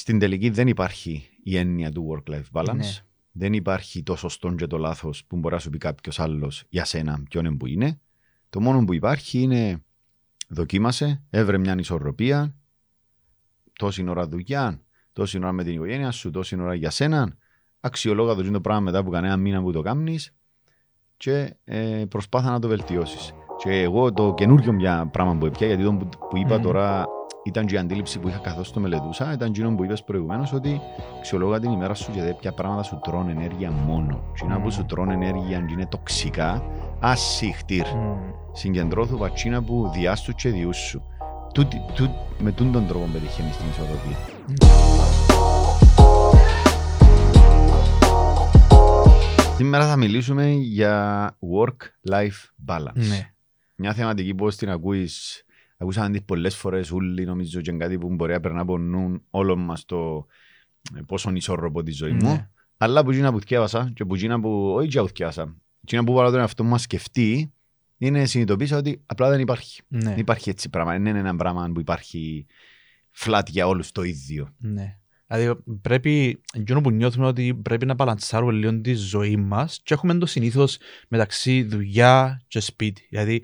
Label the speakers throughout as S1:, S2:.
S1: στην τελική δεν υπάρχει η έννοια του work-life balance.
S2: Ναι.
S1: Δεν υπάρχει το σωστό και το λάθος που μπορεί να σου πει κάποιος άλλος για σένα ποιον είναι που είναι. Το μόνο που υπάρχει είναι δοκίμασε, έβρε μια ισορροπία, τόση ώρα δουλειά, τόση ώρα με την οικογένεια σου, τόση ώρα για σένα. Αξιολόγα το το πράγμα μετά από κανένα μήνα που το κάνεις και ε, προσπάθα να το βελτιώσεις. Και εγώ το καινούριο μια πράγμα που έπια, γιατί το που, που είπα
S2: Μμμ.
S1: τώρα ήταν και η αντίληψη που είχα καθώς το μελετούσα, ήταν εκείνο που είπες προηγουμένως ότι αξιολόγα την ημέρα σου και δε ποια πράγματα σου τρώνε ενέργεια μόνο. Και που
S2: Μμ.
S1: σου τρώνε ενέργεια και είναι τοξικά, ασύχτηρ.
S2: Μμ.
S1: Συγκεντρώθου βατσίνα που διάστου και διούς σου. Τούτη- τού- με τούν τον τρόπο πετυχαίνεις την ισορροπία. Σήμερα θα μιλήσουμε για work-life balance.
S2: Ναι.
S1: Μια θεματική που την ακούεις, ακούσαμε τις πολλές φορές όλοι νομίζω και είναι κάτι που μπορεί να περνά από νου όλων μας το ε, πόσο ισόρροπο τη ζωή μου.
S2: Ναι.
S1: Αλλά που γίνα που θυκεύασα και που γίνα που όχι και που θυκεύασα. Γίνα που βάλω τον εαυτό μου να σκεφτεί είναι συνειδητοποίησα ότι απλά δεν υπάρχει.
S2: Ναι.
S1: Δεν υπάρχει έτσι πράγμα. Δεν είναι ένα πράγμα που υπάρχει flat για όλους το ίδιο.
S2: Ναι. Δηλαδή πρέπει, εκείνο που νιώθουμε ότι πρέπει να μπαλανσάρουμε λίγο τη ζωή μας και έχουμε το συνήθως μεταξύ δουλειά και σπίτι. Δηλαδή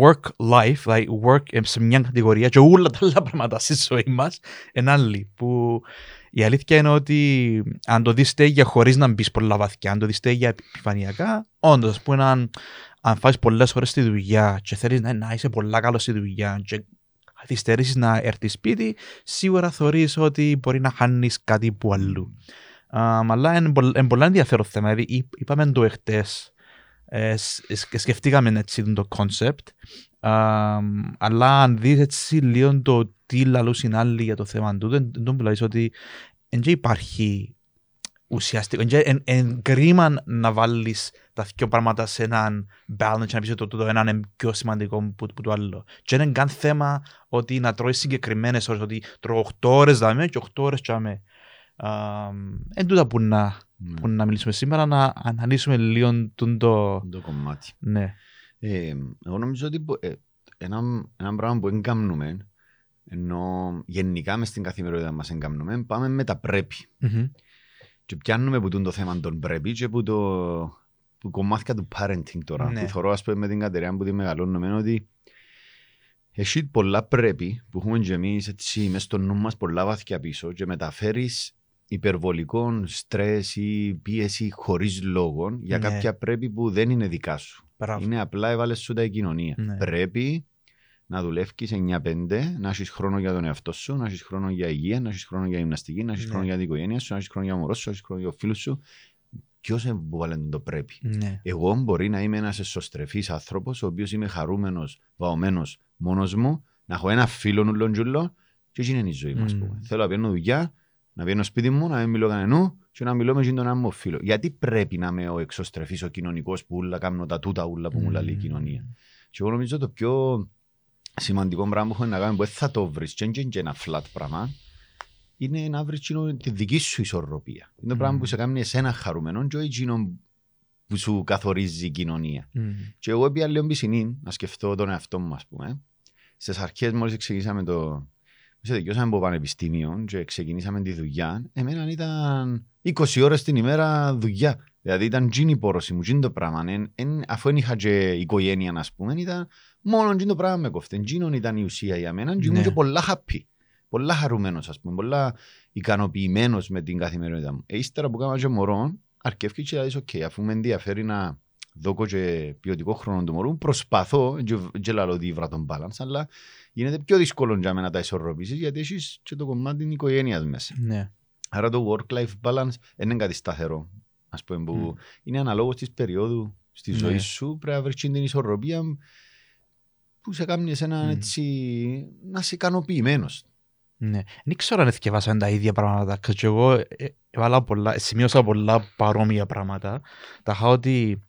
S2: work life, δηλαδή work σε μια κατηγορία και όλα τα άλλα πράγματα στη ζωή μας είναι άλλη. Που η αλήθεια είναι ότι αν το δεις τέγια χωρίς να μπεις πολλά βαθιά, αν το δεις τέγια επιφανειακά, όντως ας πούμε αν, αν φάεις πολλές ώρες στη δουλειά και θέλεις να, να είσαι πολλά καλό στη δουλειά και καθυστερήσεις να έρθεις σπίτι, σίγουρα θεωρείς ότι μπορεί να χάνεις κάτι που αλλού. Um, αλλά είναι, πολλ- είναι πολύ ενδιαφέρον θέμα. Δηλαδή, είπ- είπαμε το εχθές, ε, σ- σκ- σκεφτήκαμε έτσι το concept, um, αλλά αν δεις έτσι λίγο το τι λαλούς είναι άλλοι για το θέμα του, δεν δεν το μιλάς ότι δεν και υπάρχει ουσιαστικό, είναι κρίμα να βάλεις τα δύο πράγματα σε έναν balance και να πεις ότι το, το ένα είναι πιο σημαντικό που, που το άλλο. Και δεν είναι καν θέμα ότι να τρώεις συγκεκριμένες ώρες, ότι τρώω 8 ώρες δάμε και 8 ώρες τσάμε. Εν τούτα που να,
S1: Ναι.
S2: που να μιλήσουμε σήμερα, να αναλύσουμε λίγο τούν το...
S1: Το κομμάτι.
S2: Ναι.
S1: Ε, εγώ νομίζω ότι μπο- ε, ένα, ένα πράγμα που δεν κάνουμε, ενώ γενικά μες στην καθημερινότητα μας δεν κάνουμε, πάμε με τα πρέπει.
S2: Μμμ.
S1: Και πιάνουμε που τούν το θέμα των πρέπει και που το που κομμάτια του parenting τώρα.
S2: Ναι.
S1: Που θωρώ ας πούμε με την κατεριά που τη μεγαλώνουμε ότι έχει πολλά πρέπει που έχουμε και εμείς έτσι μες στο νου μας πολλά βάθια πίσω και μεταφέρεις υπερβολικό στρες ή πίεση χωρίς λόγο για
S2: Ναι.
S1: κάποια πρέπει που δεν είναι δικά σου.
S2: Μπράβο.
S1: Είναι απλά έβαλες σου τα κοινωνία.
S2: Ναι.
S1: Πρέπει να δουλεύει 9-5, να έχεις χρόνο για τον εαυτό σου, να έχεις χρόνο για υγεία, να έχεις χρόνο για γυμναστική, να έχεις
S2: Ναι.
S1: χρόνο για την οικογένεια σου, να έχεις χρόνο για μωρό σου, να έχεις χρόνο για φίλους σου. Ποιος είναι που βάλε το πρέπει.
S2: Ναι.
S1: Εγώ μπορεί να είμαι ένας εσωστρεφής άνθρωπος, ο οποίος είμαι χαρούμενος, βαωμένος μόνος μου, να έχω ένα φίλο νουλόν τζουλό και έτσι είναι η ζωή μου. ας
S2: Μμμ.
S1: πούμε. Θέλω να πιένω δουλειά, να πιένω σπίτι μου, να μην μιλώ κανενού και να μιλώ με τον ένα μου φίλο. Γιατί πρέπει να είμαι ο εξωστρεφή, ο κοινωνικός που ούλα κάνω τα τούτα ούλα που μου λέει η
S2: Μμμ.
S1: κοινωνία. Και εγώ νομίζω το πιο σημαντικό πράγμα που έχω να κάνει που δεν θα το βρεις, και είναι και ένα flat πράγμα, είναι να βρεις τη δική σου ισορροπία. Είναι το πράγμα
S2: Μμμ.
S1: που σε κάνει εσένα χαρούμενο και όχι εκείνο που σου καθορίζει η κοινωνία.
S2: Μμμ.
S1: Και εγώ πήγα λίγο πισινή να σκεφτώ τον εαυτό μου, ας πούμε. Στις αρχές μόλις ξεκινήσαμε το... Σε δικαιώσαμε από πανεπιστήμιο και ξεκινήσαμε τη δουλειά. Εμένα ήταν 20 ώρες την ημέρα δουλειά. Δηλαδή ήταν τζιν η πόρωση μου, τζιν το πράγμα. Εν, εν, αφού δεν είχα και οικογένεια, ας πούμε, ήταν μόνο τζιν το πράγμα με κόφτε. Τζίνον ήταν η ουσία για μένα και ήμουν
S2: Ναι.
S1: και πολλά happy. Πολλά χαρούμενος, ας πούμε, πολλά ικανοποιημένος με την καθημερινότητα μου. Ε, ύστερα που κάμα και μωρό, αρκεύει και δηλαδή, οκ, αφού με ενδιαφέρει να δώκω και ποιοτικό χρόνο του μωρού, προσπαθώ, και- και λέω ότι βρω τον balance, αλλά γίνεται πιο δύσκολο για μένα να τα ισορροπήσεις, γιατί έχεις και το κομμάτι της οικογένειας μέσα.
S2: Ναι.
S1: Άρα το work-life balance δεν είναι κάτι σταθερό, ας πούμε, που
S2: Μμ.
S1: είναι αναλόγως της περίοδου στη
S2: Ναι.
S1: ζωή σου, πρέπει να βρεις την ισορροπία που σε κάνει εσένα
S2: Μμ.
S1: έτσι να είσαι ικανοποιημένος.
S2: Ναι. Δεν ξέρω αν εθιεβάσαμε τα ίδια πράγματα. Και εγώ ε, ε, έβαλα πολλά, σημείωσα πολλά παρόμοια πράγματα. Τα είχα ότι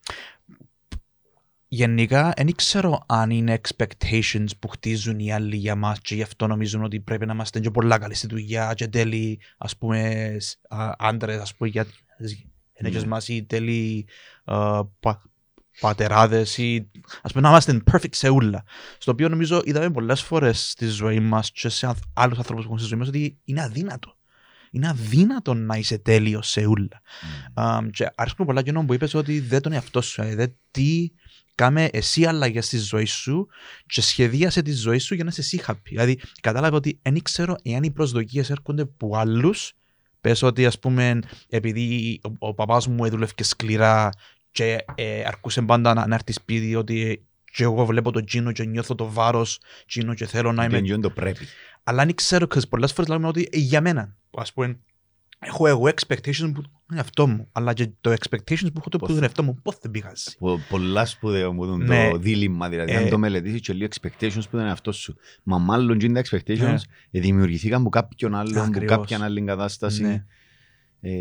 S2: γενικά δεν ξέρω αν είναι expectations που χτίζουν οι άλλοι για μας και γι' αυτό νομίζουν ότι πρέπει να είμαστε και πολλά καλοί στη δουλειά και τέλειοι ας πούμε σ- α, άντρες ας πούμε για ενέργειες
S1: Ναι.
S2: μας ή τέλειοι α, πα, πατεράδες ή ας πούμε να είμαστε perfect σε ούλα. Στο οποίο νομίζω είδαμε πολλές φορές στη ζωή μας και σε ανθ- άλλους ανθρώπους που έχουν στη ζωή μας ότι είναι αδύνατο. είναι αδύνατο να είσαι τέλειος σε ούλα.
S1: Mm.
S2: Um, και αρέσκουν πολλά κοινό που είπες ότι δεν τον εαυτό σου, ε, δε, τι κάμε εσύ αλλαγές στη ζωή σου και σχεδίασε τη ζωή σου για να είσαι εσύ happy. Δηλαδή, κατάλαβε ότι δεν ξέρω εάν οι προσδοκίες έρχονται από άλλους. Πες ότι, ας πούμε, επειδή ο, ο παπάς μου έδουλευε σκληρά και ε, αρκούσε πάντα να, να έρθει σπίτι ότι και εγώ βλέπω το Τζίνο και νιώθω το βάρος Τζίνο και θέλω να είμαι...
S1: Δεν το πρέπει.
S2: Αλλά δεν ξέρω, because πολλές φορές λέμε ότι ε, για μένα, ας πούμε, έχω εγώ expectations που είναι αυτό μου, αλλά και το expectations που έχω το που
S1: Πώς-
S2: είναι αυτό μου, πώς δεν πηγάζει.
S1: Πο- Πολλά σπουδαίο μου δουν
S2: Ναι.
S1: το δίλημα, δηλαδή.
S2: Ε,
S1: Αν το μελετήσεις και λίγο expectations που ήταν αυτό σου. Μα μάλλον και είναι τα expectations
S2: Ναι.
S1: ε, δημιουργηθήκαν από κάποιον άλλον, από
S2: Ακριβώς.
S1: κάποια άλλη κατάσταση.
S2: Ναι.
S1: Ε,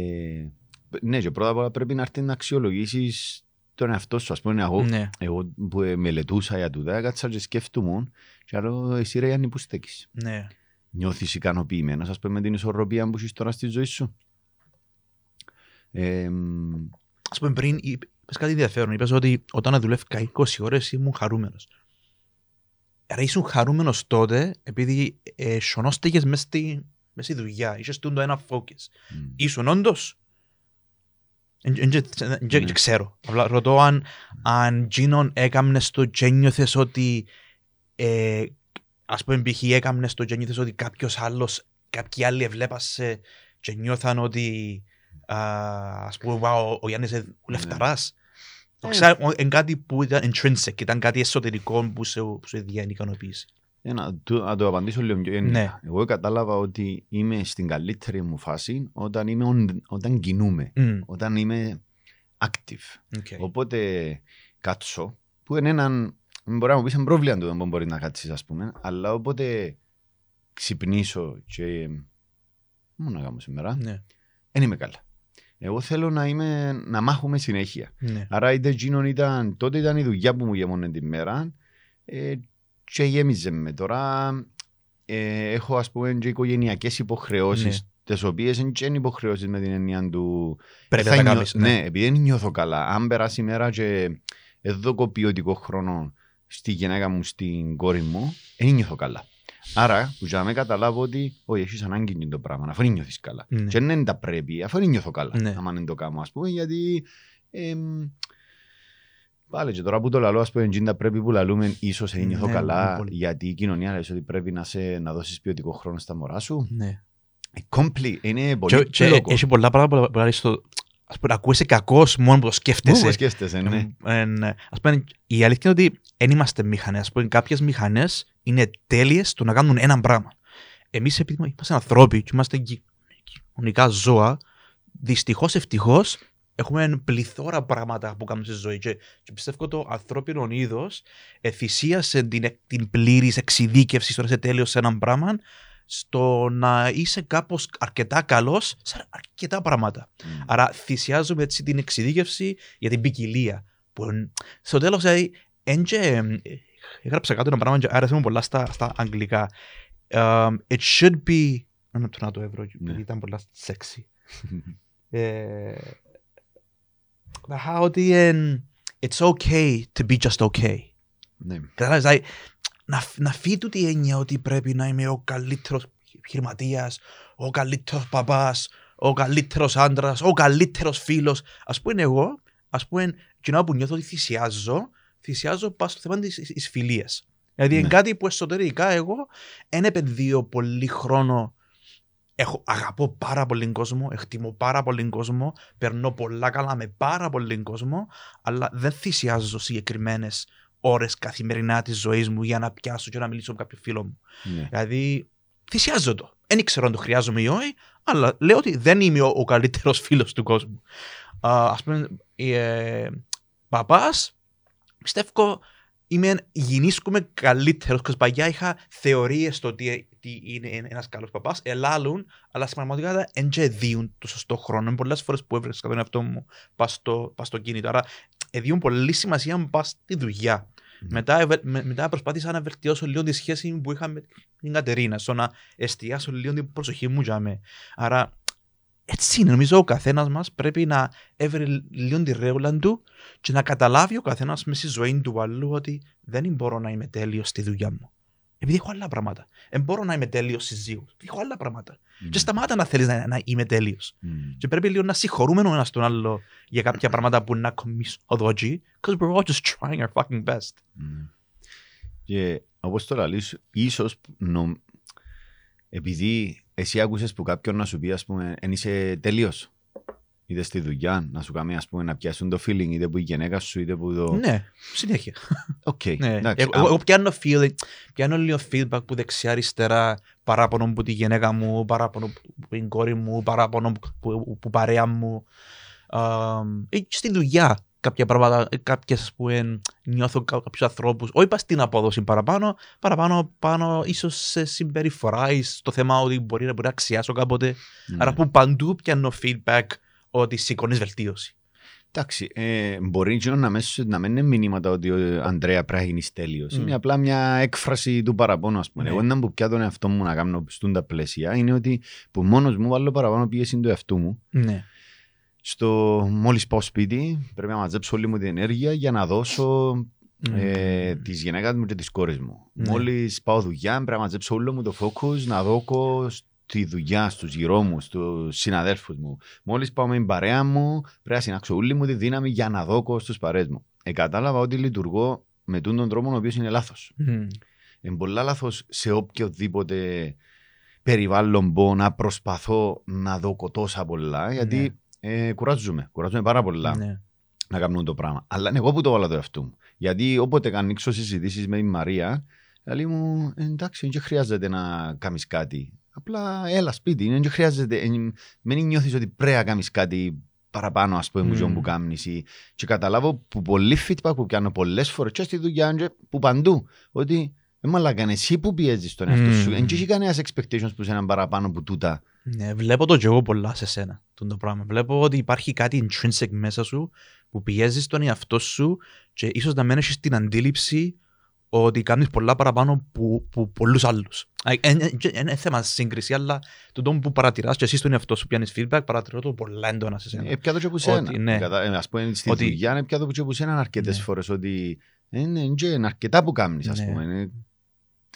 S1: ναι, και πρώτα απ' όλα πρέπει να έρθει να αξιολογήσεις τον εαυτό σου. Α πούμε, εγώ,
S2: Ναι.
S1: εγώ που ε, μελετούσα για τούτα, κάτσα και σκέφτομαι, και άλλο εσύ ρε Γιάννη που στέκεις.
S2: Ναι.
S1: Νιώθεις ικανοποιημένος, ας πούμε, με την ισορροπία που έχεις τώρα στη ζωή σου. Ε, μ,
S2: Ας πούμε πριν, είπε- είπες κάτι ενδιαφέρον. Είπες ότι όταν δουλεύκα 20 ώρες ήμουν χαρούμενος. Άρα ήσουν χαρούμενος τότε επειδή ε, σωνώστηκες μες στη, μες στη δουλειά. Είχες τούτο ένα focus.
S1: μ.
S2: Ήσουν όντως; Δεν
S1: Ναι.
S2: ξέρω. Απλά ρωτώ αν, αν Τζίνον έκαμνες το και ένιωθες ότι ε, ας πούμε π.χ. έκαμνες το και ένιωθες ότι κάποιος άλλος, κάποιοι άλλοι εβλέπασε και νιώθαν ότι α, ας πούμε wow, ο Γιάννης είναι λεφταράς. Το
S1: Ε.
S2: ξέρω, είναι κάτι που ήταν intrinsic, ήταν κάτι εσωτερικό που σε, που σε διάνει ικανοποίηση.
S1: Ε, να, το, να το απαντήσω λίγο πιο γενικά.
S2: Ναι.
S1: Εγώ κατάλαβα ότι είμαι στην καλύτερη μου φάση όταν, είμαι on- όταν κινούμαι,
S2: Μμ,
S1: όταν είμαι active.
S2: οκ.
S1: Οπότε κάτσω, που είναι έναν, μπορεί να μου πεις ένα πρόβλημα του που μπορεί να κάτσεις ας πούμε, αλλά όποτε ξυπνήσω και μου να κάνω σήμερα,
S2: Ναι,
S1: δεν είμαι καλά. Εγώ θέλω να, είμαι, να μάχουμε συνέχεια.
S2: ναι.
S1: Άρα είτε εκείνον ήταν, τότε ήταν η δουλειά που μου γεμώνε την μέρα ε, και γέμιζε με. Τώρα ε, έχω ας πούμε και οικογενειακές υποχρεώσεις
S2: Ναι.
S1: τις οποίες δεν είναι υποχρεώσεις με την έννοια του
S2: Πρέπει
S1: θα
S2: να τα
S1: νιώ-
S2: κάνεις.
S1: Ναι, επειδή δεν νιώθω καλά. Αν περάσει η μέρα και εδώ ποιοτικό χρόνο στη γυναίκα μου, στην κόρη μου, δεν νιώθω καλά. Άρα, που για να με καταλάβω ότι όχι, έχεις ανάγκη είναι το πράγμα, αφού δεν νιώθεις καλά.
S2: Ναι.
S1: Και δεν τα πρέπει, αφού δεν νιώθω καλά,
S2: Ναι.
S1: άμα δεν το κάνω, ας πούμε, γιατί... εμ, Πάλι και τώρα που το λαλώ, ας πούμε, εκείνα πρέπει που λαλούμε, ίσως δεν νιώθω
S2: Ναι,
S1: καλά,
S2: πολύ.
S1: γιατί η κοινωνία λέει ότι πρέπει να, σε, να δώσεις ποιοτικό χρόνο στα μωρά σου.
S2: Ναι.
S1: Ε, Complete, είναι
S2: Και,
S1: πολύ
S2: και
S1: πλοκό.
S2: έχει πολλά πράγματα που λέει στο... Ας πούμε, ακούεσαι κακός μόνο που το
S1: Πού
S2: σκέφτεσαι.
S1: με σκέφτεσαι, ναι.
S2: Ε, ναι. Ας πούμε, η αλήθεια είναι ότι δεν είμαστε μηχανές. Ας πούμε, κάποιες μηχανές είναι τέλειες στο να κάνουν ένα πράγμα. Εμείς επειδή είμαστε ανθρώποι και είμαστε κυ- κοινωνικά ζώα, δυστυχώς ευτυχώς έχουμε πληθώρα πράγματα που κάνουμε στη ζωή και, και πιστεύω το ανθρώπινο είδος θυσίασε την, την πλήρης εξειδίκευσης στο να είσαι τέλειος σε έναν πράγμα στο να είσαι κάπως αρκετά καλός σε αρκετά πράγματα.
S1: Μμ.
S2: Άρα θυσιάζουμε έτσι την εξειδίκευση για την ποικιλία. Που εν- στο τέλος, δηλαδή, εν και, ε, έγραψα κάτω ένα πράγμα και άρεσε μου πολλά στα, στα αγγλικά. Um, it should be. Να το να το ευρώ,
S1: Ναι.
S2: γιατί ήταν πολλά sexy. ε, how ότι εν, it's okay to be just okay.
S1: Ναι.
S2: Κατάλαβες, δηλαδή, να, να φύγει τούτη η έννοια ότι πρέπει να είμαι ο καλύτερος επιχειρηματίας, ο καλύτερος παπάς, ο καλύτερος άντρας, ο καλύτερος φίλος. Ας πούμε εγώ, ας πούμε, κοινό που νιώθω ότι θυσιάζω, θυσιάζω πάνω στο θέμα της, της φιλίας. Δηλαδή είναι
S1: Ναι.
S2: κάτι που εσωτερικά εγώ δεν επενδύω πολύ χρόνο Έχω, αγαπώ πάρα πολύ κόσμο, εκτιμώ πάρα πολύ κόσμο, περνώ πολλά καλά με πάρα πολύ κόσμο, αλλά δεν θυσιάζω συγκεκριμένες ώρες καθημερινά της ζωής μου για να πιάσω και να μιλήσω με κάποιο φίλο μου.
S1: Ναι.
S2: Δηλαδή, θυσιάζω το. Δεν ξέρω αν το χρειάζομαι ή όχι, αλλά λέω ότι δεν είμαι ο, ο καλύτερος φίλος του κόσμου. Α πούμε, ε, παπάς, πιστεύω είμαι γινήσκομαι καλύτερος. Γιατί παλιά είχα θεωρίες στο τι, τι είναι ένας καλός παπάς. Ελάλουν, αλλά στην πραγματικότητα δεν και δίουν το σωστό χρόνο. Είναι πολλές φορές που έβρισκα τον εαυτό μου πα στο, πας στο κίνητο. Άρα, εδίουν πολύ σημασία μου πας στη δουλειά.
S1: Ναι.
S2: Μετά, ευε- με- μετά προσπάθησα να βελτιώσω λίγο τη σχέση που είχα με την Κατερίνα, στο να εστιάσω λίγο την προσοχή μου για με. Άρα, έτσι είναι. Νομίζω ο καθένας μας πρέπει να έβρει λίγο τη ρέουλα του και να καταλάβει ο καθένας μες στη ζωή του αλλού ότι δεν μπορώ να είμαι τέλειος στη δουλειά μου. Επειδή έχω άλλα πράγματα. Δεν μπορώ να είμαι τέλειος σύζυγο. Έχω άλλα πράγματα.
S1: Μμ.
S2: Και σταμάτα να θέλεις να, να είμαι τέλειος.
S1: Μμ.
S2: Και πρέπει λίγο να συγχωρούμε ο ένας τον άλλο για κάποια πράγματα που να κομισοδότζι. Because we're all just trying our fucking best.
S1: Μμ. Και όπως το λαλείς, ίσως νο... επειδή εσύ άκουσες που κάποιον να σου πει ας πούμε εν είσαι τελείως είτε στη δουλειά να σου κάνει ας πούμε να πιάσουν το feeling είτε που η γυναίκα σου είτε που το...
S2: Ναι, συνέχεια.
S1: Οκ,
S2: Ναι.
S1: εντάξει.
S2: Εγώ,
S1: Α,
S2: εγώ πιάνω, feeling, πιάνω λίγο feedback που δεξιά-αριστερά, παράπονο από τη γυναίκα μου, παράπονο από την κόρη μου, παράπονο που, που, που παρέα μου. Αμ, ή και στη δουλειά κάποια πράγματα, κάποιες ας πούμε, νιώθω κα- κάποιους ανθρώπους, όχι πας στην απόδοση παραπάνω, παραπάνω πάνω ίσως σε συμπεριφορά ή στο θέμα ότι μπορεί, να- μπορεί να αξιάσω κάποτε.
S1: ναι.
S2: Άρα που παντού πιάνω feedback ότι σηκώνεις βελτίωση.
S1: Εντάξει, ε, μπορεί και να, μέσω, να μην είναι μηνύματα ότι ο Ανδρέα πρέπει να γίνει τέλειος.
S2: Μμ.
S1: Είναι απλά μια έκφραση του παραπάνω, ας πούμε.
S2: Ναι.
S1: Εγώ όταν που πια τον εαυτό μου να κάνω στούν τα πλαίσια είναι ότι που μόνος μου βάλω παραπάνω πίεση του εαυτού μου.
S2: Ναι.
S1: Στο μόλις πάω σπίτι πρέπει να μαζέψω όλη μου την ενέργεια για να δώσω ε,
S2: Μμμ.
S1: τη γυναίκα μου και τη κόρη μου.
S2: Ναι.
S1: Μόλις πάω δουλειά, πρέπει να μαζέψω όλο μου το focus να δώκω στη δουλειά, στους γύρω μου, στους συναδέλφους μου. Μόλις πάω με την παρέα μου, πρέπει να συνάξω όλη μου τη δύναμη για να δώκω στους παρέες μου. Ε, κατάλαβα ότι λειτουργώ με τούν τον τρόπο ο οποίος είναι λάθος.
S2: Μμ.
S1: Είναι πολλά λάθος σε οποιοδήποτε περιβάλλον μπω να προσπαθώ να δώκω τόσα πολλά, γιατί ε, κουράζομαι. Κουράζομαι πάρα πολλά
S2: Ναι.
S1: να κάνουν το πράγμα. Αλλά είναι εγώ που το βάλα το εαυτό μου. Γιατί όποτε ανοίξω συζητήσεις με τη Μαρία, λέει μου «Ε, εντάξει, δεν χρειάζεται να κάνεις κάτι. Απλά έλα σπίτι, δεν χρειάζεται. ε, Μην νιώθεις ότι πρέπει να κάνεις κάτι παραπάνω, ας πούμε,
S2: Μμμ.
S1: mm. που κάνεις. Και καταλάβω που πολύ feedback που κάνω πολλές φορές και στη δουλειά και που παντού. Ότι ε, μαλάκα, είναι εσύ που πιέζεις τον εαυτό σου.
S2: Μμμ.
S1: Δεν έχει κανένας expectations που σε έναν παραπάνω που τούτα.
S2: Ναι, βλέπω το και εγώ πολλά σε σένα τον το πράγμα. Βλέπω ότι υπάρχει κάτι intrinsic μέσα σου που πιέζεις τον εαυτό σου και ίσως να μην έχεις την αντίληψη ότι κάνεις πολλά παραπάνω που, που πολλούς άλλους. Είναι θέμα σύγκριση, αλλά το τόμο που παρατηράς και εσύ στον εαυτό σου πιάνεις feedback, παρατηρώ το πολλά έντονα σε σένα.
S1: Ε, πιάτο και από σένα.
S2: Ότι, ναι.
S1: Κατα- ε, ας πούμε στη
S2: Ότι-
S1: δουλειά είναι πιάτο και από σένα αρκετές
S2: Ναι.
S1: φορές ότι ε, είναι, είναι αρκετά που κάνεις ας
S2: Ναι.
S1: πούμε. Είναι...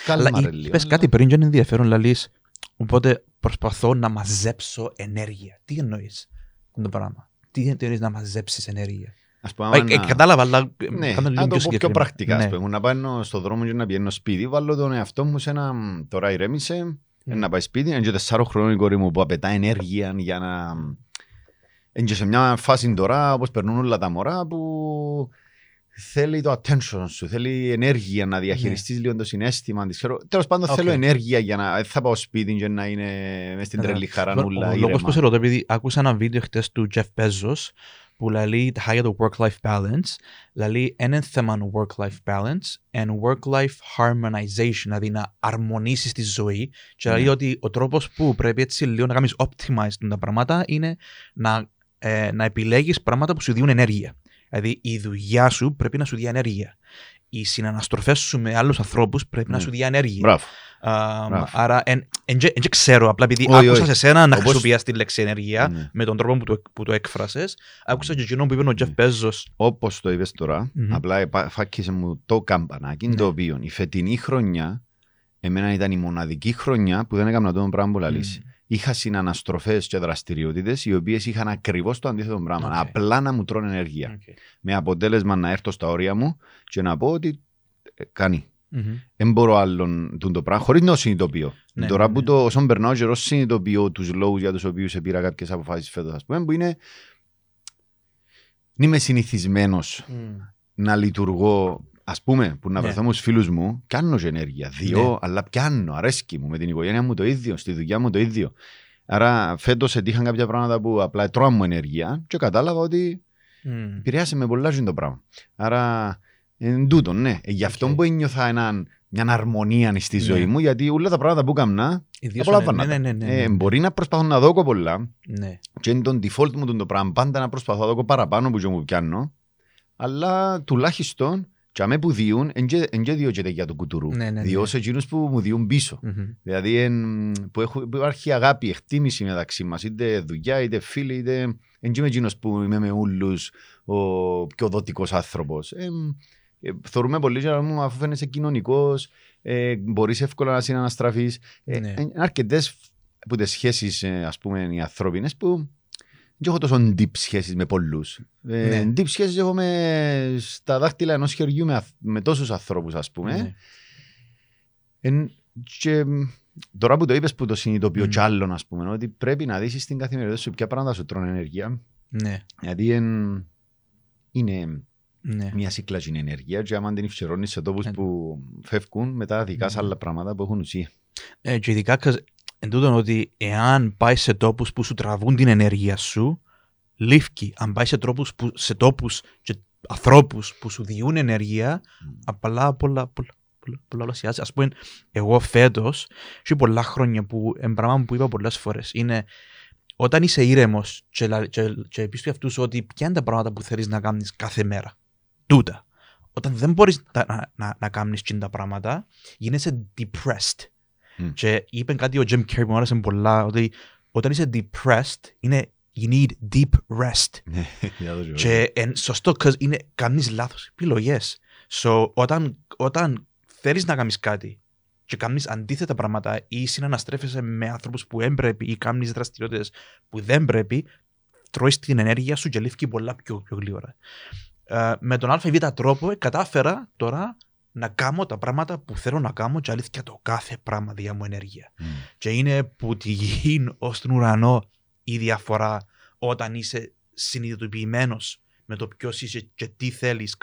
S2: αλλά
S1: Κάλμα ρε
S2: εί-
S1: λίγο.
S2: είπες
S1: αλλά-
S2: κάτι πριν και είναι ενδιαφέρον, λαλείς, οπότε προσπαθώ να μαζέψω ενέργεια. Τι εννοείς αυτό το πράγμα; Τι εννοείς να μαζέψεις ενέργεια;
S1: Ας πούμε,
S2: Ε,
S1: άμα
S2: ε,
S1: να-
S2: Κατάλαβα, αλλά
S1: Ναι,
S2: κάνω λίγο
S1: να το πω πιο
S2: συγκεκριμένα.
S1: πρακτικά.
S2: Ναι.
S1: Ας πούμε, να πάω στον δρόμο και να πηγαίνω σπίτι, βάλω τον εαυτό μου σε ένα. Τώρα ηρέμησε,
S2: Μμ.
S1: να πάει σπίτι. Είναι και τεσσάρων χρόνων η κόρη μου που απαιτά ενέργεια για να. Είναι και σε μια φάση τώρα, όπως περνούν όλα τα μωρά, που θέλει το attention σου, θέλει ενέργεια να διαχειριστείς λίγο το συναίσθημα της. Ξέρω- Τέλος πάντων
S2: Ναι. Οκ.
S1: θέλω ενέργεια για να δεν θα πάω σπίτι και να είναι μες στην
S2: Ναι.
S1: τρελή χαρανούλα
S2: Ο λόγος που
S1: ήρεμα.
S2: σε ρωτώ, επειδή άκουσα ένα βίντεο χτες του Jeff Bezos που λέει τα χάγια το work-life balance, λέει ένα θέμα work-life balance and work-life harmonization, δηλαδή να αρμονίσεις τη ζωή και λέει
S1: Ναι.
S2: ότι ο τρόπος που πρέπει έτσι λίγο να κάνεις optimize τα πράγματα είναι να, ε, να επιλέγεις πράγματα που σου δίνουν ενέργεια. Δηλαδή η δουλειά σου πρέπει να σου δει ενέργεια. Οι συναναστροφές σου με άλλους ανθρώπους πρέπει να
S1: Ναι.
S2: σου δει ενέργεια.
S1: Μπράβο.
S2: Α,
S1: Μπράβο.
S2: άρα, δεν ξέρω, απλά επειδή
S1: Όχι,
S2: άκουσα
S1: όχι.
S2: σε σένα να
S1: Όπως-
S2: χρησιμοποιάς τη λέξη ενέργεια
S1: Ναι.
S2: με τον τρόπο που το, που το έκφρασες, άκουσα και εκείνο που είπε ο Jeff
S1: Ναι.
S2: Bezos.
S1: Όπως το είπες τώρα,
S2: Μμμ.
S1: απλά επα- φάκησε μου το καμπανάκι,
S2: Ναι.
S1: το οποίο η φετινή χρονιά, εμένα ήταν η μοναδική χρονιά που δεν έκανα το πράγμα που λαλείς. Είχα συναναστροφές και δραστηριότητες οι οποίες είχαν ακριβώς το αντίθετο πράγμα.
S2: Οκ.
S1: Απλά να μου τρώνε ενέργεια.
S2: Οκ.
S1: Με αποτέλεσμα να έρθω στα όρια μου και να πω ότι ε, κάνει.
S2: Μμμ.
S1: Δεν μπορώ άλλον τούντο πράγμα χωρίς να το συνειδητοποιώ.
S2: Ναι,
S1: Τώρα
S2: ναι,
S1: που
S2: ναι.
S1: το όσον περνάω καιρό συνειδητοποιώ τους λόγους για τους οποίους πήρα κάποιες αποφάσεις φέτος, ας πούμε, που είναι. Δεν είμαι συνηθισμένος
S2: Μμ.
S1: να λειτουργώ, ας πούμε, που να
S2: Ναι.
S1: βρεθώ με τους φίλους μου, κάνω και ενέργεια. Δύο,
S2: Ναι.
S1: αλλά πιάνω, αρέσκει μου. Με την οικογένεια μου το ίδιο, στη δουλειά μου το ίδιο. Άρα φέτος έτυχαν κάποια πράγματα που απλά τρώαν μου ενέργεια και κατάλαβα ότι
S2: Μμ.
S1: επηρεάσε με πολλά ζωή το πράγμα. Άρα, εν τούτο, ναι. Ε, Γι' αυτό
S2: Οκ.
S1: που ένιωθα έναν, μια αρμονία στη
S2: Ναι.
S1: ζωή μου, γιατί όλα τα πράγματα που έκανα,
S2: Ιδίως
S1: απολαμβάνα.
S2: ναι,
S1: τα.
S2: ναι, ναι, ναι,
S1: Ε,
S2: ναι.
S1: μπορεί να προσπαθώ να δω πολλά,
S2: Ναι.
S1: και είναι τον default μου τον το πράγμα, πάντα να προσπαθώ να δω παραπάνω που και μου πιάνω, αλλά τουλάχιστον και αμέ που διούν, εν και- εν και διώ και για του κουτουρού.
S2: Ναι, ναι, ναι.
S1: Διώ σε εκείνους που μου διούν πίσω.
S2: Μμμ.
S1: Δηλαδή εν, που, έχω, που υπάρχει αγάπη, εκτίμηση μεταξύ μας, είτε δουλειά, είτε φίλοι, είτε... Εν και είμαι εκείνος που είμαι με ούλους ο πιο δοτικός άνθρωπος. Ε, Ε, θεωρούμε πολύ και λέμε, αφού φαίνεσαι κοινωνικός, ε, μπορείς εύκολα να συναναστραφείς. Ε,
S2: Ναι.
S1: Είναι αρκετές που τις σχέσεις, ε, ας πούμε, οι ανθρώπινες που δεν έχω τόσο deep σχέσεις με πολλούς. Ε,
S2: Ναι.
S1: Deep σχέσεις έχω με, στα δάχτυλα ενός χεριού με, αθ- με τόσους ανθρώπους, ας πούμε.
S2: Ναι.
S1: Εν, και μ, τώρα που το είπες που το συνειδητοποιώ
S2: Μμ.
S1: κι άλλον, ας πούμε, ότι πρέπει να δεις στην καθημερινότητα σου ποια πράγματα σου τρώνε ενέργεια.
S2: Ναι.
S1: Γιατί εν, είναι
S2: Ναι.
S1: μια σύκλαση ενέργεια και άμα την ευκαιρώνεις σε τόπους
S2: Ε.
S1: που φεύγουν, μετά δικά σε
S2: Μμ.
S1: άλλα πράγματα που έχουν ουσία.
S2: Ε, και ειδικά κας- εν τούτον ότι εάν πάει σε τόπους που σου τραβούν την ενέργεια σου, λήφκει. Αν πάει σε, τρόπους που, σε τόπους και ανθρώπους που σου διούν ενέργεια, απλά πολλά, πολλά, πολλά, πολλά ολοσιάζει. Ας πούμε, εγώ φέτος, και πολλά χρόνια που, εν πράγμα που είπα πολλές φορές, είναι όταν είσαι ήρεμος και, λα- και, και πεις του εαυτούς ότι ποια είναι τα πράγματα που θέλεις να κάνεις κάθε μέρα. Τούτα. Όταν δεν μπορείς να, να, να, να κάνεις εκείνα τα πράγματα, γίνεσαι depressed.
S1: Μμ.
S2: Και είπε κάτι ο Jim Carrey που μου άρεσε πολλά, ότι όταν είσαι depressed, είναι you need deep rest.
S1: Ναι, για το ζω.
S2: Και εν, σωστό, cause είναι, κάνεις λάθος επιλογές. So, όταν, όταν θέλεις να κάνεις κάτι και κάνεις αντίθετα πράγματα ή συναναστρέφεσαι με άνθρωπους που δεν πρέπει ή κάνεις δραστηριότητες που δεν πρέπει, τρώεις την ενέργεια σου και λήφκει πολλά πιο, πιο γλύωρα. Ε, με τον ΑΒ τρόπο ε, κατάφερα τώρα να κάνω τα πράγματα που θέλω να κάνω και αλήθεια το κάθε πράγμα διά μου ενέργεια.
S1: Μμ.
S2: Και είναι που τη γη ως τον ουρανό η διαφορά όταν είσαι συνειδητοποιημένος με το ποιος είσαι και τι θέλεις.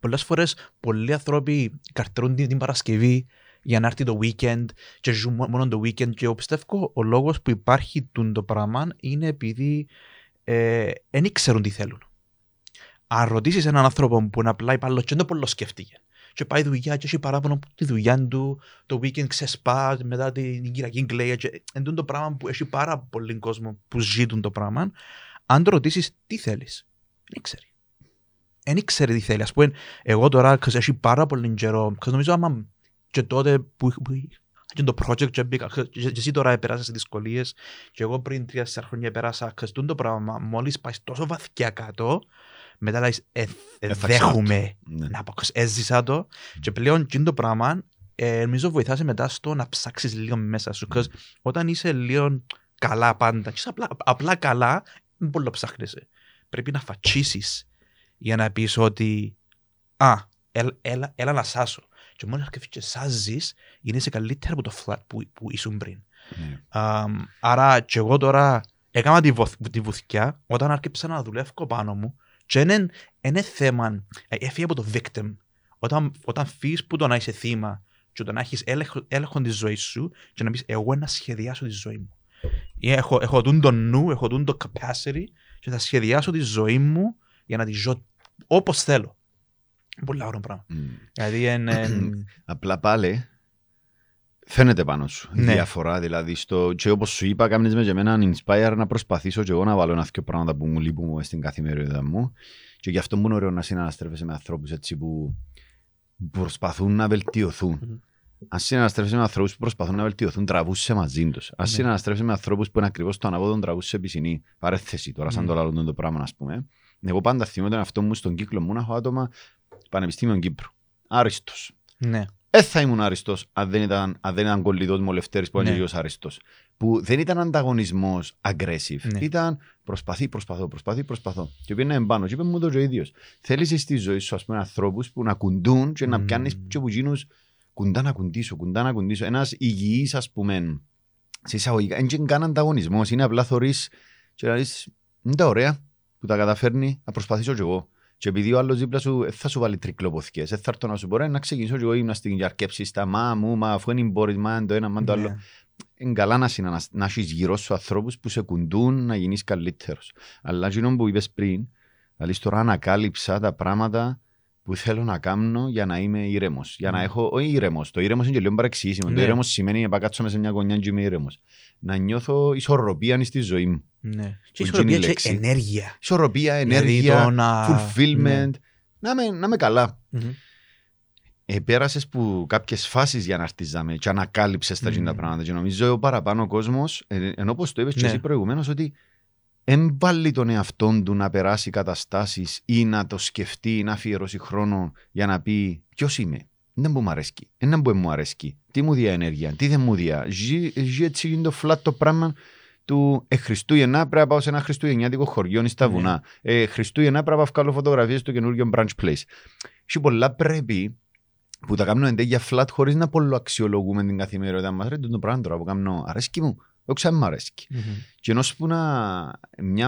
S2: Πολλές φορές πολλοί άνθρωποι καρτερούν την, την Παρασκευή για να έρθει το weekend και ζουν μό- μόνο το weekend. Και εγώ πιστεύω ο λόγος που υπάρχει τούν το πράγμα είναι επειδή δεν ξέρουν τι θέλουν. Αν ρωτήσεις έναν άνθρωπο που είναι απλά υπάλληλος και δεν το πολύ σκέφτηκε. Και πάει δουλειά και έχει παράπονο από τη δουλειά του, το weekend ξεσπά, μετά την Κυριακή κλαίει. Και εν τούτο το πράγμα που έχει πάρα πολύ κόσμο που ζητούν το πράγμα. Αν το ρωτήσεις τι θέλεις, δεν ξέρει. Δεν ξέρει τι θέλει. Α πούμε, εγώ τώρα, ξέρεις, έχει πάρα πολύ καιρό. ξέρεις, Νομίζω άμα και τότε που, που και το project και μπήκα. ξέρεις, Και και εσύ τώρα επέρασες σε δυσκολίες και εγώ πριν τρία-τέσσερα χρόνια πέρασα. ξέρεις, τούτο πράγμα, μόλις πάει τόσο βαθιά κάτω, μετά λες, ε, ε,
S1: Ε, θα
S2: δέχομαι
S1: Ναι.
S2: να πω, ξέρεις, έζησα το και πλέον και το πράγμα ε, νομίζω βοηθάσει μετά στο να ψάξεις λίγο μέσα σου. Ξέρεις, όταν είσαι λίγο καλά πάντα, και είσαι απλά, απλά καλά, δεν μπορεί να ψάχνεσαι. Πρέπει να φατσίσεις για να πεις ότι α, έλα, έλα, έλα να σάσω. Και μόνο αρκετή και σάζεις, γίνεσαι καλύτερα από το flat που, που ήσουν πριν.
S1: Ναι.
S2: Αμ, άρα και εγώ τώρα έκανα τη, βοθ, τη βουθκιά όταν άρχισα να δουλεύω πάνω μου και είναι, είναι θέμα, ε, έφυγε από το victim. Όταν, όταν φύγεις που το να είσαι θύμα και το να έχεις έλεγχο, έλεγχο της ζωής σου και να πεις εγώ να σχεδιάσω τη ζωή μου. Ή Έχω, έχω τούν το νου, έχω τούν το capacity και θα σχεδιάσω τη ζωή μου για να τη ζω όπως θέλω. Πολύ ωραίο πράγμα.
S1: Μμ.
S2: Δηλαδή είναι...
S1: Απλά πάλι φαίνεται πάνω σου η
S2: Ναι.
S1: διαφορά. Δηλαδή, στο, και όπως σου είπα, κάνεις με και εμένα inspire να προσπαθήσω και εγώ να βάλω ένα δύο πράγματα που μου λείπουν στην καθημερινότητα μου. Και γι' αυτό μου είναι ωραίο να συναναστρέφεσαι με ανθρώπους έτσι που προσπαθούν να βελτιωθούν.
S2: Μμμ.
S1: Αν συναναστρέφεσαι με ανθρώπους που προσπαθούν να βελτιωθούν, τραβούσε μαζί τους. Αν
S2: Ναι.
S1: συναναστρέφεσαι με ανθρώπους που είναι ακριβώς το ανάποδο, τραβούσε πισινή. Παρέθεση τώρα, σαν
S2: Μμ.
S1: το λαλούν το πράγμα, ας πούμε. Εγώ πάντα θυμόμαι αυτό μου στον κύκλο μου να έχω άτομα Πανεπιστήμιο Κύπρου. Άριστος.
S2: ναι.
S1: Δεν θα ήμουν άριστος αν δεν ήταν, αν δεν ήταν κολλητός μου ο Λευτέρης που ήταν
S2: Ναι.
S1: ναι. άριστος. Που δεν ήταν ανταγωνισμός aggressive.
S2: Ναι.
S1: Ήταν προσπαθεί, προσπαθώ, προσπαθεί, προσπαθώ. Και πήγαινε εμπάνω. Και είπε μου το ο ίδιος. Θέλεις στη ζωή σου, ας πούμε, ανθρώπους που να κουντούν και να
S2: Μμμ.
S1: πιάνεις και που γίνουν κουντά να κουντήσω, κουντά να κουντήσω. Ένας υγιής, ας πούμε, σε εισαγωγικά, δεν είναι καν ανταγωνισμός. Είναι απλά θωρείς και να δει, είναι τα ωραία που τα καταφέρνει, να προσπαθήσω κι εγώ. Και επειδή ο άλλος δίπλα σου ε, θα σου βάλει τρικλοποθηκές, δεν θα έρθω να σου πω «Ρε, να ξεκινήσω κι εγώ ήμουν στην διαρκέψη στα μα μου, μα αφού είναι μπορεί, μα το ένα, μα το άλλο.
S2: Ναι.
S1: Είναι καλά να, συνα, να έχεις γύρω σου ανθρώπους που σε κουντούν να γίνεις καλύτερος. Αλλά εκείνο που είπες πριν, δηλαδή τώρα ανακάλυψα τα πράγματα που θέλω να κάνω για να είμαι ήρεμος. Για να
S2: Mm.
S1: έχω. Όχι ήρεμος. Το ήρεμο είναι και λίγο παρεξηγήσιμο.
S2: Ναι.
S1: Το ήρεμος σημαίνει να κάτσω μέσα σε μια γωνιά και είμαι ήρεμος. Να νιώθω ισορροπία στη ζωή μου.
S2: Ναι. Και
S1: Που
S2: ισορροπία
S1: γίνει η
S2: και
S1: λέξη.
S2: ενέργεια.
S1: Ισορροπία,
S2: Δηλαδή
S1: ενέργεια,
S2: το να-
S1: fulfillment.
S2: Ναι.
S1: Να, είμαι, να είμαι καλά.
S2: Μμμ.
S1: Ε, πέρασες που κάποιες φάσεις για να αρτιζάμε και ανακάλυψες τα
S2: Μμμ.
S1: mm. πράγματα. Και νομίζω ο παραπάνω κόσμος, ενώ όπως το είπες και
S2: Ναι.
S1: εσύ προηγουμένως, ότι εμπάλει τον εαυτόν του να περάσει καταστάσεις ή να το σκεφτεί ή να αφιερώσει χρόνο για να πει ποιος είμαι; Δεν μου αρέσει. Δεν που μου αρέσει. Τι μου διά ενέργεια, τι δεν μου διά. Ζει έτσι είναι το φλάτ το πράγμα του ε, Χριστούγεννα πρέπει να πάω σε ένα Χριστούγεννιάτικο χωριό στα ναι. βουνά. Ε, Χριστούγεννα πρέπει να βγάλω φωτογραφίες στο καινούργιο branch place. Και πολλά πρέπει που τα κάνουμε για flat χωρίς να πολλοαξιολογούμε την καθημερινότητα μας. Ρε, το πράγμα τώρα που κάνω αρέσκει μου. Εγώ ξέρω μου αρέσκει. Mm-hmm. Και ενώ που να. Μια,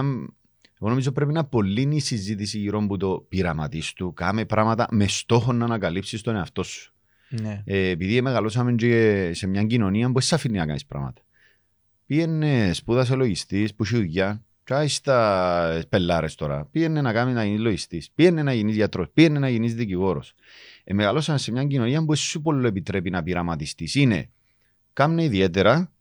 S1: εγώ νομίζω πρέπει να απολύνει η συζήτηση γύρω από το πειραματίστου. Κάμε πράγματα με στόχο να ανακαλύψεις τον εαυτό σου. Ναι. Ε, επειδή μεγαλώσαμε και σε μια κοινωνία που σε αφήνει να κάνεις πράγματα. Πήγαινε σπούδασε λογιστής, που σου δουλειά, Τσάι στα πελάρες τώρα. Πήγαινε να κάνει να γίνεις λογιστής. Πήγαινε να γίνεις γιατρός. Πήγαινε να γίνεις δικηγόρος. Ε, μεγαλώσαμε σε μια κοινωνία που σου πολύ επιτρέπει να πειραματιστείς. Είναι κάμνε ιδιαίτερα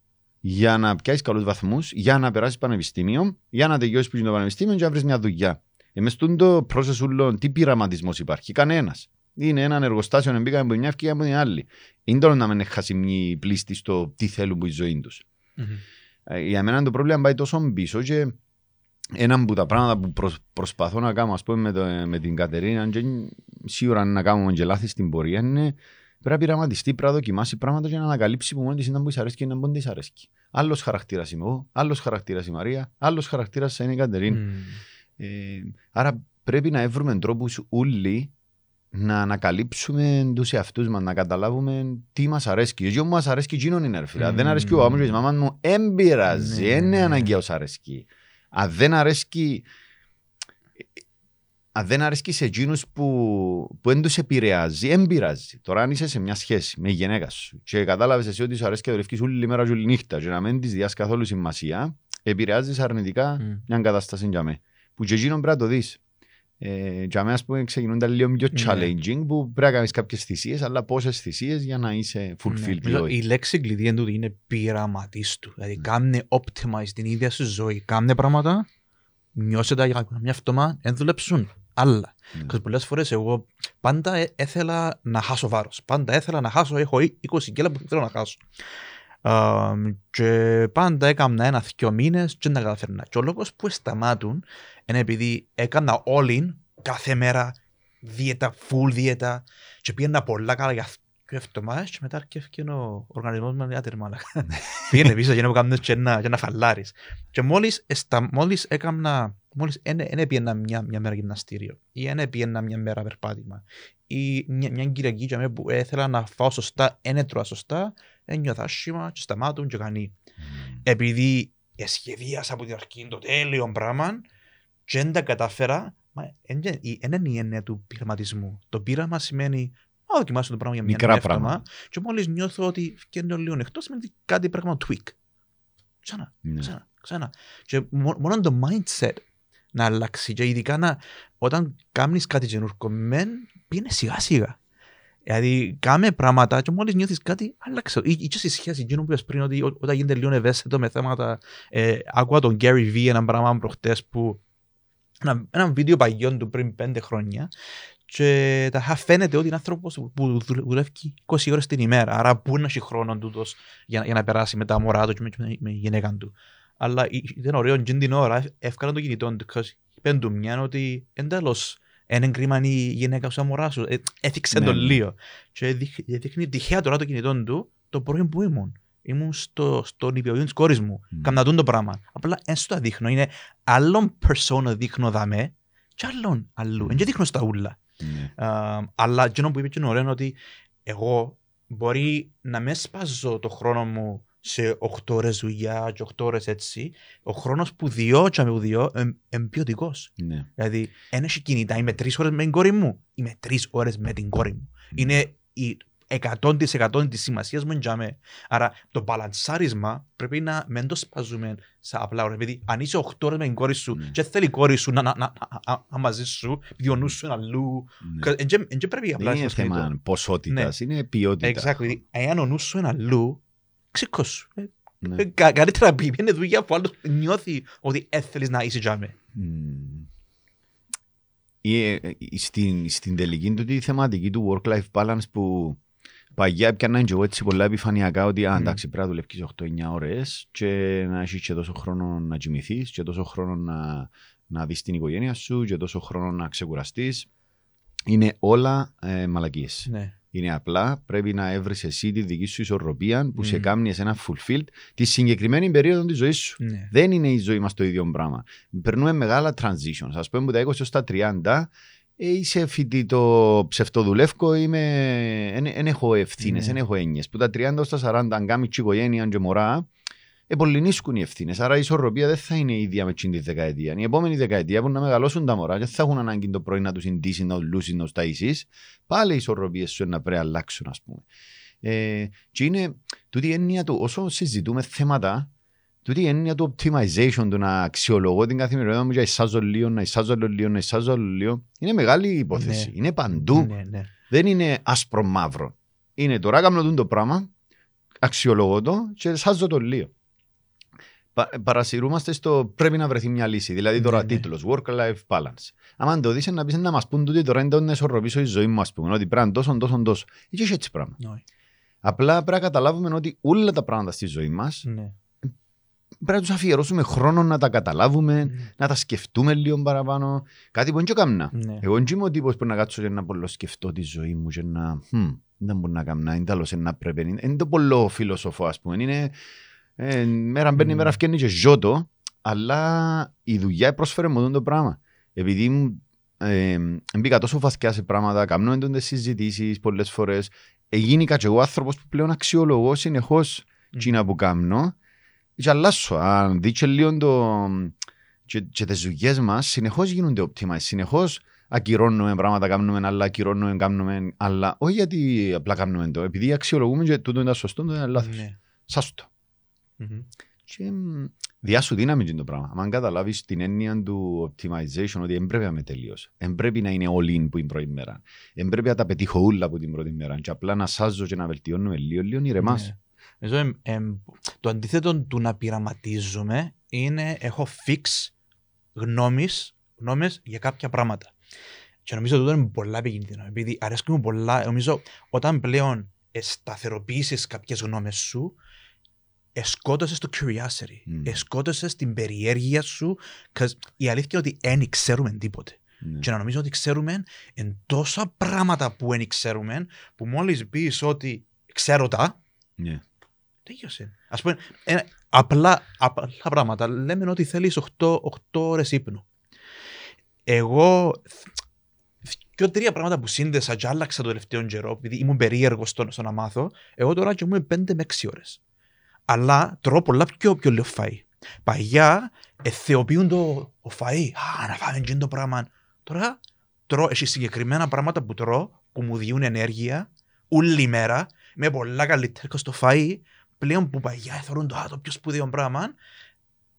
S1: για να πιάσεις καλούς βαθμούς, για να περάσεις πανεπιστήμιο, για να τελειώσεις πριν το πανεπιστήμιο και να βρεις μια δουλειά. Εμείς το πρόσεσο τι πειραματισμός υπάρχει; Κανένας. Είναι ένα εργοστάσιο να μπήκαμε από μια ευκαιρία από την άλλη. Είναι τώρα να μην χάσει μια πλήστη στο τι θέλουν που η ζωή τους. Mm-hmm. Για μένα το πρόβλημα πάει τόσο πίσω και ένα από τα πράγματα που προ, προσπαθώ να κάνω ας πούμε, με, το, με την Κατερίνα και σίγουρα να κάνουμε και λάθη στην πορεία είναι πρέπει να πειραματιστεί, πρέπει να δοκιμάσει πράγματα και να ανακαλύψει που μόνο της είναι που της αρέσει και να μπορεί της αρέσει. Άλλος χαρακτήρας είμαι εγώ, άλλος χαρακτήρας η Μαρία, άλλος χαρακτήρας είναι η Κατερίνα. Mm. Ε, άρα πρέπει να βρούμε τρόπους όλοι να ανακαλύψουμε τους εαυτούς μας, να καταλάβουμε τι μας αρέσει. Γιατί μου αρέσει εκείνον είναι, φίλε. Mm. Δεν αρέσει ο άμμο και η μαμάς μου, έμπειραζε, δεν είναι αναγκαίο αρέσει. Αν δεν αρέσει. Αν δεν αρέσει σε εκείνους που, που δεν τους επηρεάζει, δεν πειράζει. Τώρα αν είσαι σε μια σχέση με γυναίκα σου και κατάλαβες εσύ ότι σου αρέσει και το λευκείς όλη μέρα και όλη νύχτα και να μην της διάς καθόλου σημασία, επηρεάζεις αρνητικά mm. μια κατάσταση για μέ. Που και εκείνον πρέπει να το δεις. Ε, για μένα πούμε ξεκινούν λίγο πιο ναι. challenging που πρέπει να κάνεις κάποιες θυσίες αλλά πόσες θυσίες για να είσαι fulfilled.
S2: Ναι. Η λέξη κλειδί εντούτοι είναι πειραματίστου. Δηλαδή κάνε optimize την ίδια σου ζωή. Κάνε πράγματα, νιώσε τα για μια φτωμά, δεν δουλέψουν άλλα. Mm. Ναι. Πολλές φορές εγώ πάντα ε, έθελα να χάσω βάρος. Πάντα έθελα να χάσω. Έχω 20 κιλά που θέλω να χάσω. Uh, και πάντα έκανα ένα-δυο μήνες και δεν τα καταφέρνα. Και ο λόγος που σταμάτουν είναι επειδή έκανα all in κάθε μέρα δίαιτα, full δίαιτα και πήγαινα πολλά καλά για και εβδομάδες και μετά αρκεύκε ο οργανισμός με μια τερμάλα. Πήγαινε πίσω για να μου κάνουν και ένα, και ένα φαλάρις. Και μόλις, εστα, μόλις έκανα, μόλις δεν πήγαινα μια, μια μέρα γυμναστήριο ή δεν πήγαινα μια μέρα περπάτημα ή μια, μια Κυριακή που ήθελα να φάω σωστά, δεν έτρωα σωστά, ένιωθα άσχημα και σταμάτουν και κάνει. Mm. Επειδή σχεδίασα από την αρχή το τέλειο πράγμα και δεν τα κατάφερα, δεν είναι η έννοια του πειραματισμού. Το πείραμα σημαίνει να δοκιμάσω το πράγμα για μια Μικρά πράγμα. Και μόλις νιώθω ότι φτιάχνει λίγο εκτό, σημαίνει κάτι πράγμα tweak. Ξανά, ναι. ξανά, ξανά. Και μόνο το mindset να αλλάξει. Και ειδικά να, όταν κάνεις κάτι καινούργιο, μεν πήγαινε σιγά σιγά. Δηλαδή, κάμε πράγματα και μόλις νιώθεις κάτι, άλλαξε. Ή, ή και στη σχέση, εκείνο που είπες πριν, ότι όταν γίνεται λίγο ευαίσθητο με θέματα, ε, άκουγα τον Gary Vee ένα πράγμα προχτές που ένα, ένα βίντεο παγιών του πριν πέντε χρόνια και τα φαίνεται ότι είναι άνθρωπος που δουλεύει 20 ώρες την ημέρα. Άρα, πού είναι ο χρόνο του για, για, να περάσει με τα μωρά του και με, με, με γυναίκα του. Αλλά ήταν ωραίο, και την ώρα εύκολα το κινητό του. Πέντε του μια ότι εντέλο είναι κρίμα η γυναίκα σου αμορά σου. Ε, έθιξε ναι, το ναι. λίγο. Και δείχνει τυχαία τώρα το κινητό του το πρωί που ήμουν. Ήμουν στο, στο νηπιαγωγείο τη κόρης μου. Mm. Καμνατούν το πράγμα. Απλά δεν το δείχνω. Είναι άλλον persona δείχνω δαμέ και άλλον αλλού. Δεν δείχνω στα ούλα. Mm. αλλά εκείνο που είπε και είναι ωραίο είναι ότι εγώ μπορεί να με σπάζω το χρόνο μου σε 8 ώρες δουλειά και 8 ώρες έτσι, ο χρόνος που διώ και με διώ είναι ποιοτικό. Ναι. Δηλαδή, ένα κινητά, είμαι τρεις ώρες με την κόρη μου, είμαι τρεις ώρες με την κόρη μου. Ναι. Είναι η 100% της σημασίας μου εντιαμέ. Άρα το μπαλανσάρισμα πρέπει να μην το σπαζούμε σε απλά ώρα. Επειδή αν είσαι 8 ώρες με την κόρη σου ναι. και θέλει η κόρη σου να, να, να, να, να μαζί σου, επειδή ο νου σου είναι αλλού. Δεν πρέπει απλά
S1: να είναι θέμα ποσότητας, είναι ποιότητας.
S2: Exactly. Εάν ο νους σου είναι αλλού, ξύκο σου. Ε, ναι. Ε, καλύτερα πει, είναι δουλειά που άλλος νιώθει ότι έθελες να είσαι τζάμε.
S1: Ή, ε, στην, στην τελική του τη θεματική του work-life balance που Παγιά έπιανα και εγώ έτσι πολλά επιφανειακά ότι α,
S2: Μμ.
S1: εντάξει, πρέπει να δουλεύεις 8-9 ώρες και να έχεις και τόσο χρόνο να κοιμηθείς και τόσο χρόνο να, να δεις την οικογένεια σου και τόσο χρόνο να ξεκουραστείς. Είναι όλα ε, μαλακίες.
S2: Ναι.
S1: Είναι απλά πρέπει να έβρεις εσύ τη δική σου ισορροπία που σε
S2: Μμ.
S1: κάνει εσένα fulfilled τη συγκεκριμένη περίοδο της ζωής σου.
S2: Ναι.
S1: Δεν είναι η ζωή μας το ίδιο πράγμα. Περνούμε μεγάλα transitions. Ας πούμε από τα 20 έως τα 30 ε, είσαι φοιτητό ψευτοδουλεύκο, είμαι... δεν έχω ευθύνες,
S2: Ναι.
S1: δεν έχω έννοιες. Που τα 30 έως τα 40 αν κάνεις και οικογένεια και μωρά, επολυνίσκουν οι ευθύνες. Άρα η ισορροπία δεν θα είναι η ίδια με την τη δεκαετία. Η επόμενη δεκαετία που να μεγαλώσουν τα μωρά και θα έχουν ανάγκη το πρωί να τους συντήσει, να τους λούσει, να τους ταΐσεις, πάλι οι ισορροπίες σου να πρέπει να αλλάξουν, ας πούμε. Ε, και είναι τούτη η έννοια του, όσο συζητούμε θέματα, τούτη η έννοια του optimization, του να αξιολογώ την καθημερινότητα μου και να εισάζω λίγο, να εισάζω άλλο λίγο, να εισάζω άλλο λίγο, είναι μεγάλη υπόθεση.
S2: Ναι.
S1: Είναι παντού.
S2: Ναι, ναι.
S1: Δεν είναι άσπρο μαύρο. Είναι τώρα κάνω τούτο το πράγμα, αξιολογώ το και εισάζω το λίγο. Πα, παρασυρούμαστε στο πρέπει να βρεθεί μια λύση. Δηλαδή τώρα
S2: Ναι, ναι.
S1: τίτλος work-life balance. Αν το δεις να πεις να μας πούν τούτοι τώρα είναι το να ισορροπήσω η ζωή μου ας πούμε. Ότι πρέπει να τόσο, τόσο, τόσο. Έτσι έτσι πράγμα.
S2: Όχι.
S1: Απλά πρέπει να καταλάβουμε ότι όλα τα πράγματα στη ζωή μας
S2: Ναι.
S1: πρέπει να τους αφιερώσουμε χρόνο να τα καταλάβουμε,
S2: Ναι.
S1: να τα σκεφτούμε λίγο παραπάνω. Κάτι που δεν και κάμνα.
S2: Ναι.
S1: Εγώ δεν είμαι ο τύπος που να κάτσω και να πολλο σκεφτώ τη ζωή μου και να... «Χμ, Δεν μπορεί να κάνω, είναι τέλος, να πρέπει. Είναι- Είναι το πολλό φιλοσοφό, ας πούμε. Είναι... Ε, μέρα μπαίνει,
S2: Μμμ.
S1: μέρα φκένει και ζώτο, αλλά η δουλειά πρόσφερε μου το πράγμα. Επειδή μου, ε, μπήκα τόσο βαθιά σε πράγματα, κάνω έντονες συζητήσεις πολλές φορές, έγινηκα και εγώ άνθρωπος που πλέον αξιολογώ συνεχώς τσίνα που κάνω και αλλάσω. Αν δεις και λίγο το... Και, και τις δουλειές μας συνεχώς γίνονται optimize, συνεχώς ακυρώνουμε πράγματα, κάνουμε άλλα, ακυρώνουμε, κάνουμε άλλα. Όχι γιατί απλά κάνουμε το, επειδή αξιολογούμε και τούτο είναι σωστό, τούτο είναι λάθος.
S2: Ναι.
S1: Σας το.
S2: Μμμ.
S1: Και μ, διάσου δύναμη είναι το πράγμα. Αν καταλάβεις την έννοια του optimization, ότι δεν πρέπει να είμαι τελείως. Δεν πρέπει να είναι all in που είναι πρώτη μέρα. Δεν πρέπει να τα πετύχω όλα από την πρώτη μέρα. Και απλά να σάζω και να βελτιώνουμε λίγο, λίγο ηρεμάς.
S2: Ναι. Νομίζω, εμ, εμ, το αντίθετο του να πειραματίζουμε είναι έχω fix γνώμης, γνώμες για κάποια πράγματα. Και νομίζω ότι αυτό είναι πολλά επικίνδυνο. Επειδή αρέσκουν μου πολλά, νομίζω όταν πλέον σταθεροποιήσεις κάποιες γνώμες σου, εσκότωσες το curiosity,
S1: Μμ.
S2: εσκότωσες την περιέργεια σου, 'cause η αλήθεια είναι ότι δεν ξέρουμε τίποτε.
S1: Ναι.
S2: Και να νομίζω ότι ξέρουμε εν τόσα πράγματα που δεν ξέρουμε, που μόλις πεις ότι ξέρω τα,
S1: Ναι.
S2: Τέλειωσε. Ας πούμε, ένα, απλά, απλά πράγματα. Λέμε ότι θέλεις 8, 8 ώρες ύπνου. Εγώ και τρία πράγματα που σύνδεσα και άλλαξα το τελευταίο καιρό, επειδή ήμουν περίεργος στο, στο να μάθω, εγώ τώρα και μου 5 με 6 ώρες. Αλλά τρώω πολλά πιο, πιο λίγο φαΐ. Παγιά εθεοποιούν το ο φαΐ. Α, να φάμε και το πράγμα. Τώρα τρώω, έχει συγκεκριμένα πράγματα που τρώω, που μου διούν ενέργεια, όλη μέρα, με πολλά καλύτερα στο φαΐ, πλέον που παγιά θεωρούν το, α, το πιο σπουδαίο πράγμα,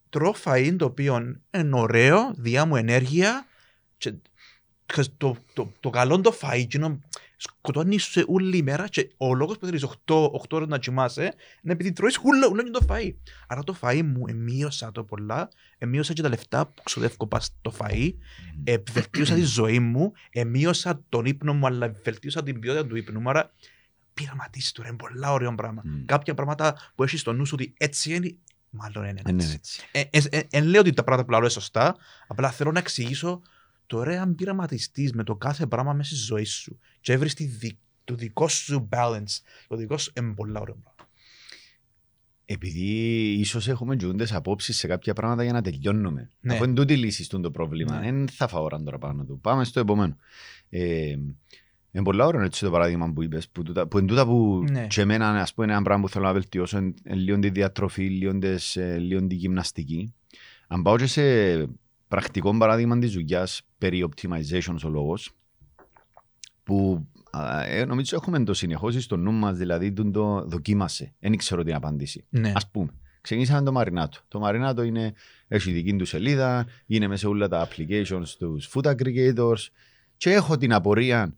S2: τρώω φαΐ το οποίο είναι ωραίο, διά μου ενέργεια και και το, το, το καλό το φαΐ εκείνο σκοτώνεις σου σε όλη μέρα και ο λόγος που θέλεις 8, 8 ώρες να κοιμάσαι είναι επειδή τρώεις ούλα, ούλα και το φαΐ. Άρα το φαΐ μου εμείωσα το πολλά, εμείωσα και τα λεφτά που ξοδεύω πας στο φαΐ, ε, βελτίωσα τη ζωή μου, εμείωσα τον ύπνο μου, αλλά βελτίωσα την ποιότητα του ύπνου μου. Άρα πειραματίσεις τώρα, είναι πολλά ωραίο πράγμα.
S1: Μμ.
S2: Κάποια πράγματα που έχεις στο νου σου ότι έτσι είναι, μάλλον είναι
S1: Ε, ναι,
S2: έτσι.
S1: έτσι.
S2: Ε, ε, ε, εν λέω ότι τα πράγματα που λέω είναι σωστά, απλά θέλω να εξηγήσω τώρα αν πειραματιστείς με το κάθε πράγμα μέσα στη ζωή σου και έβρεις τη δι- το δικό σου balance, το δικό σου είναι πολλά ωραίο πράγμα.
S1: Επειδή ίσως έχουμε τζούντε απόψεις σε κάποια πράγματα για να τελειώνουμε.
S2: Ναι.
S1: Αφού είναι τούτη η λύση στον το πρόβλημα.
S2: Ναι.
S1: Δεν θα φάω ώρα τώρα πάνω του. Πάμε στο επόμενο. Ε, είναι πολύ ωραίο έτσι το παράδειγμα που είπες. Που, τούτα- που είναι τούτα που
S2: Ναι.
S1: και εμένα ας πούμε, είναι ένα πράγμα που θέλω να βελτιώσω. Είναι είναι λίγο τη διατροφή, λίγο, τις, ε, λίγο τη γυμναστική. Αν πάω και σε πρακτικό παράδειγμα της δουλειάς περί optimization ο λόγος, που α, ε, νομίζω έχουμε το συνεχώς στο νου μας, δηλαδή τον το δοκίμασε. Δεν ξέρω την απάντηση.
S2: Ναι.
S1: Α πούμε, ξεκινήσαμε το Μαρινάτο. Το Μαρινάτο είναι, έχει δική του σελίδα, είναι μέσα σε όλα τα applications τους food aggregators και έχω την απορία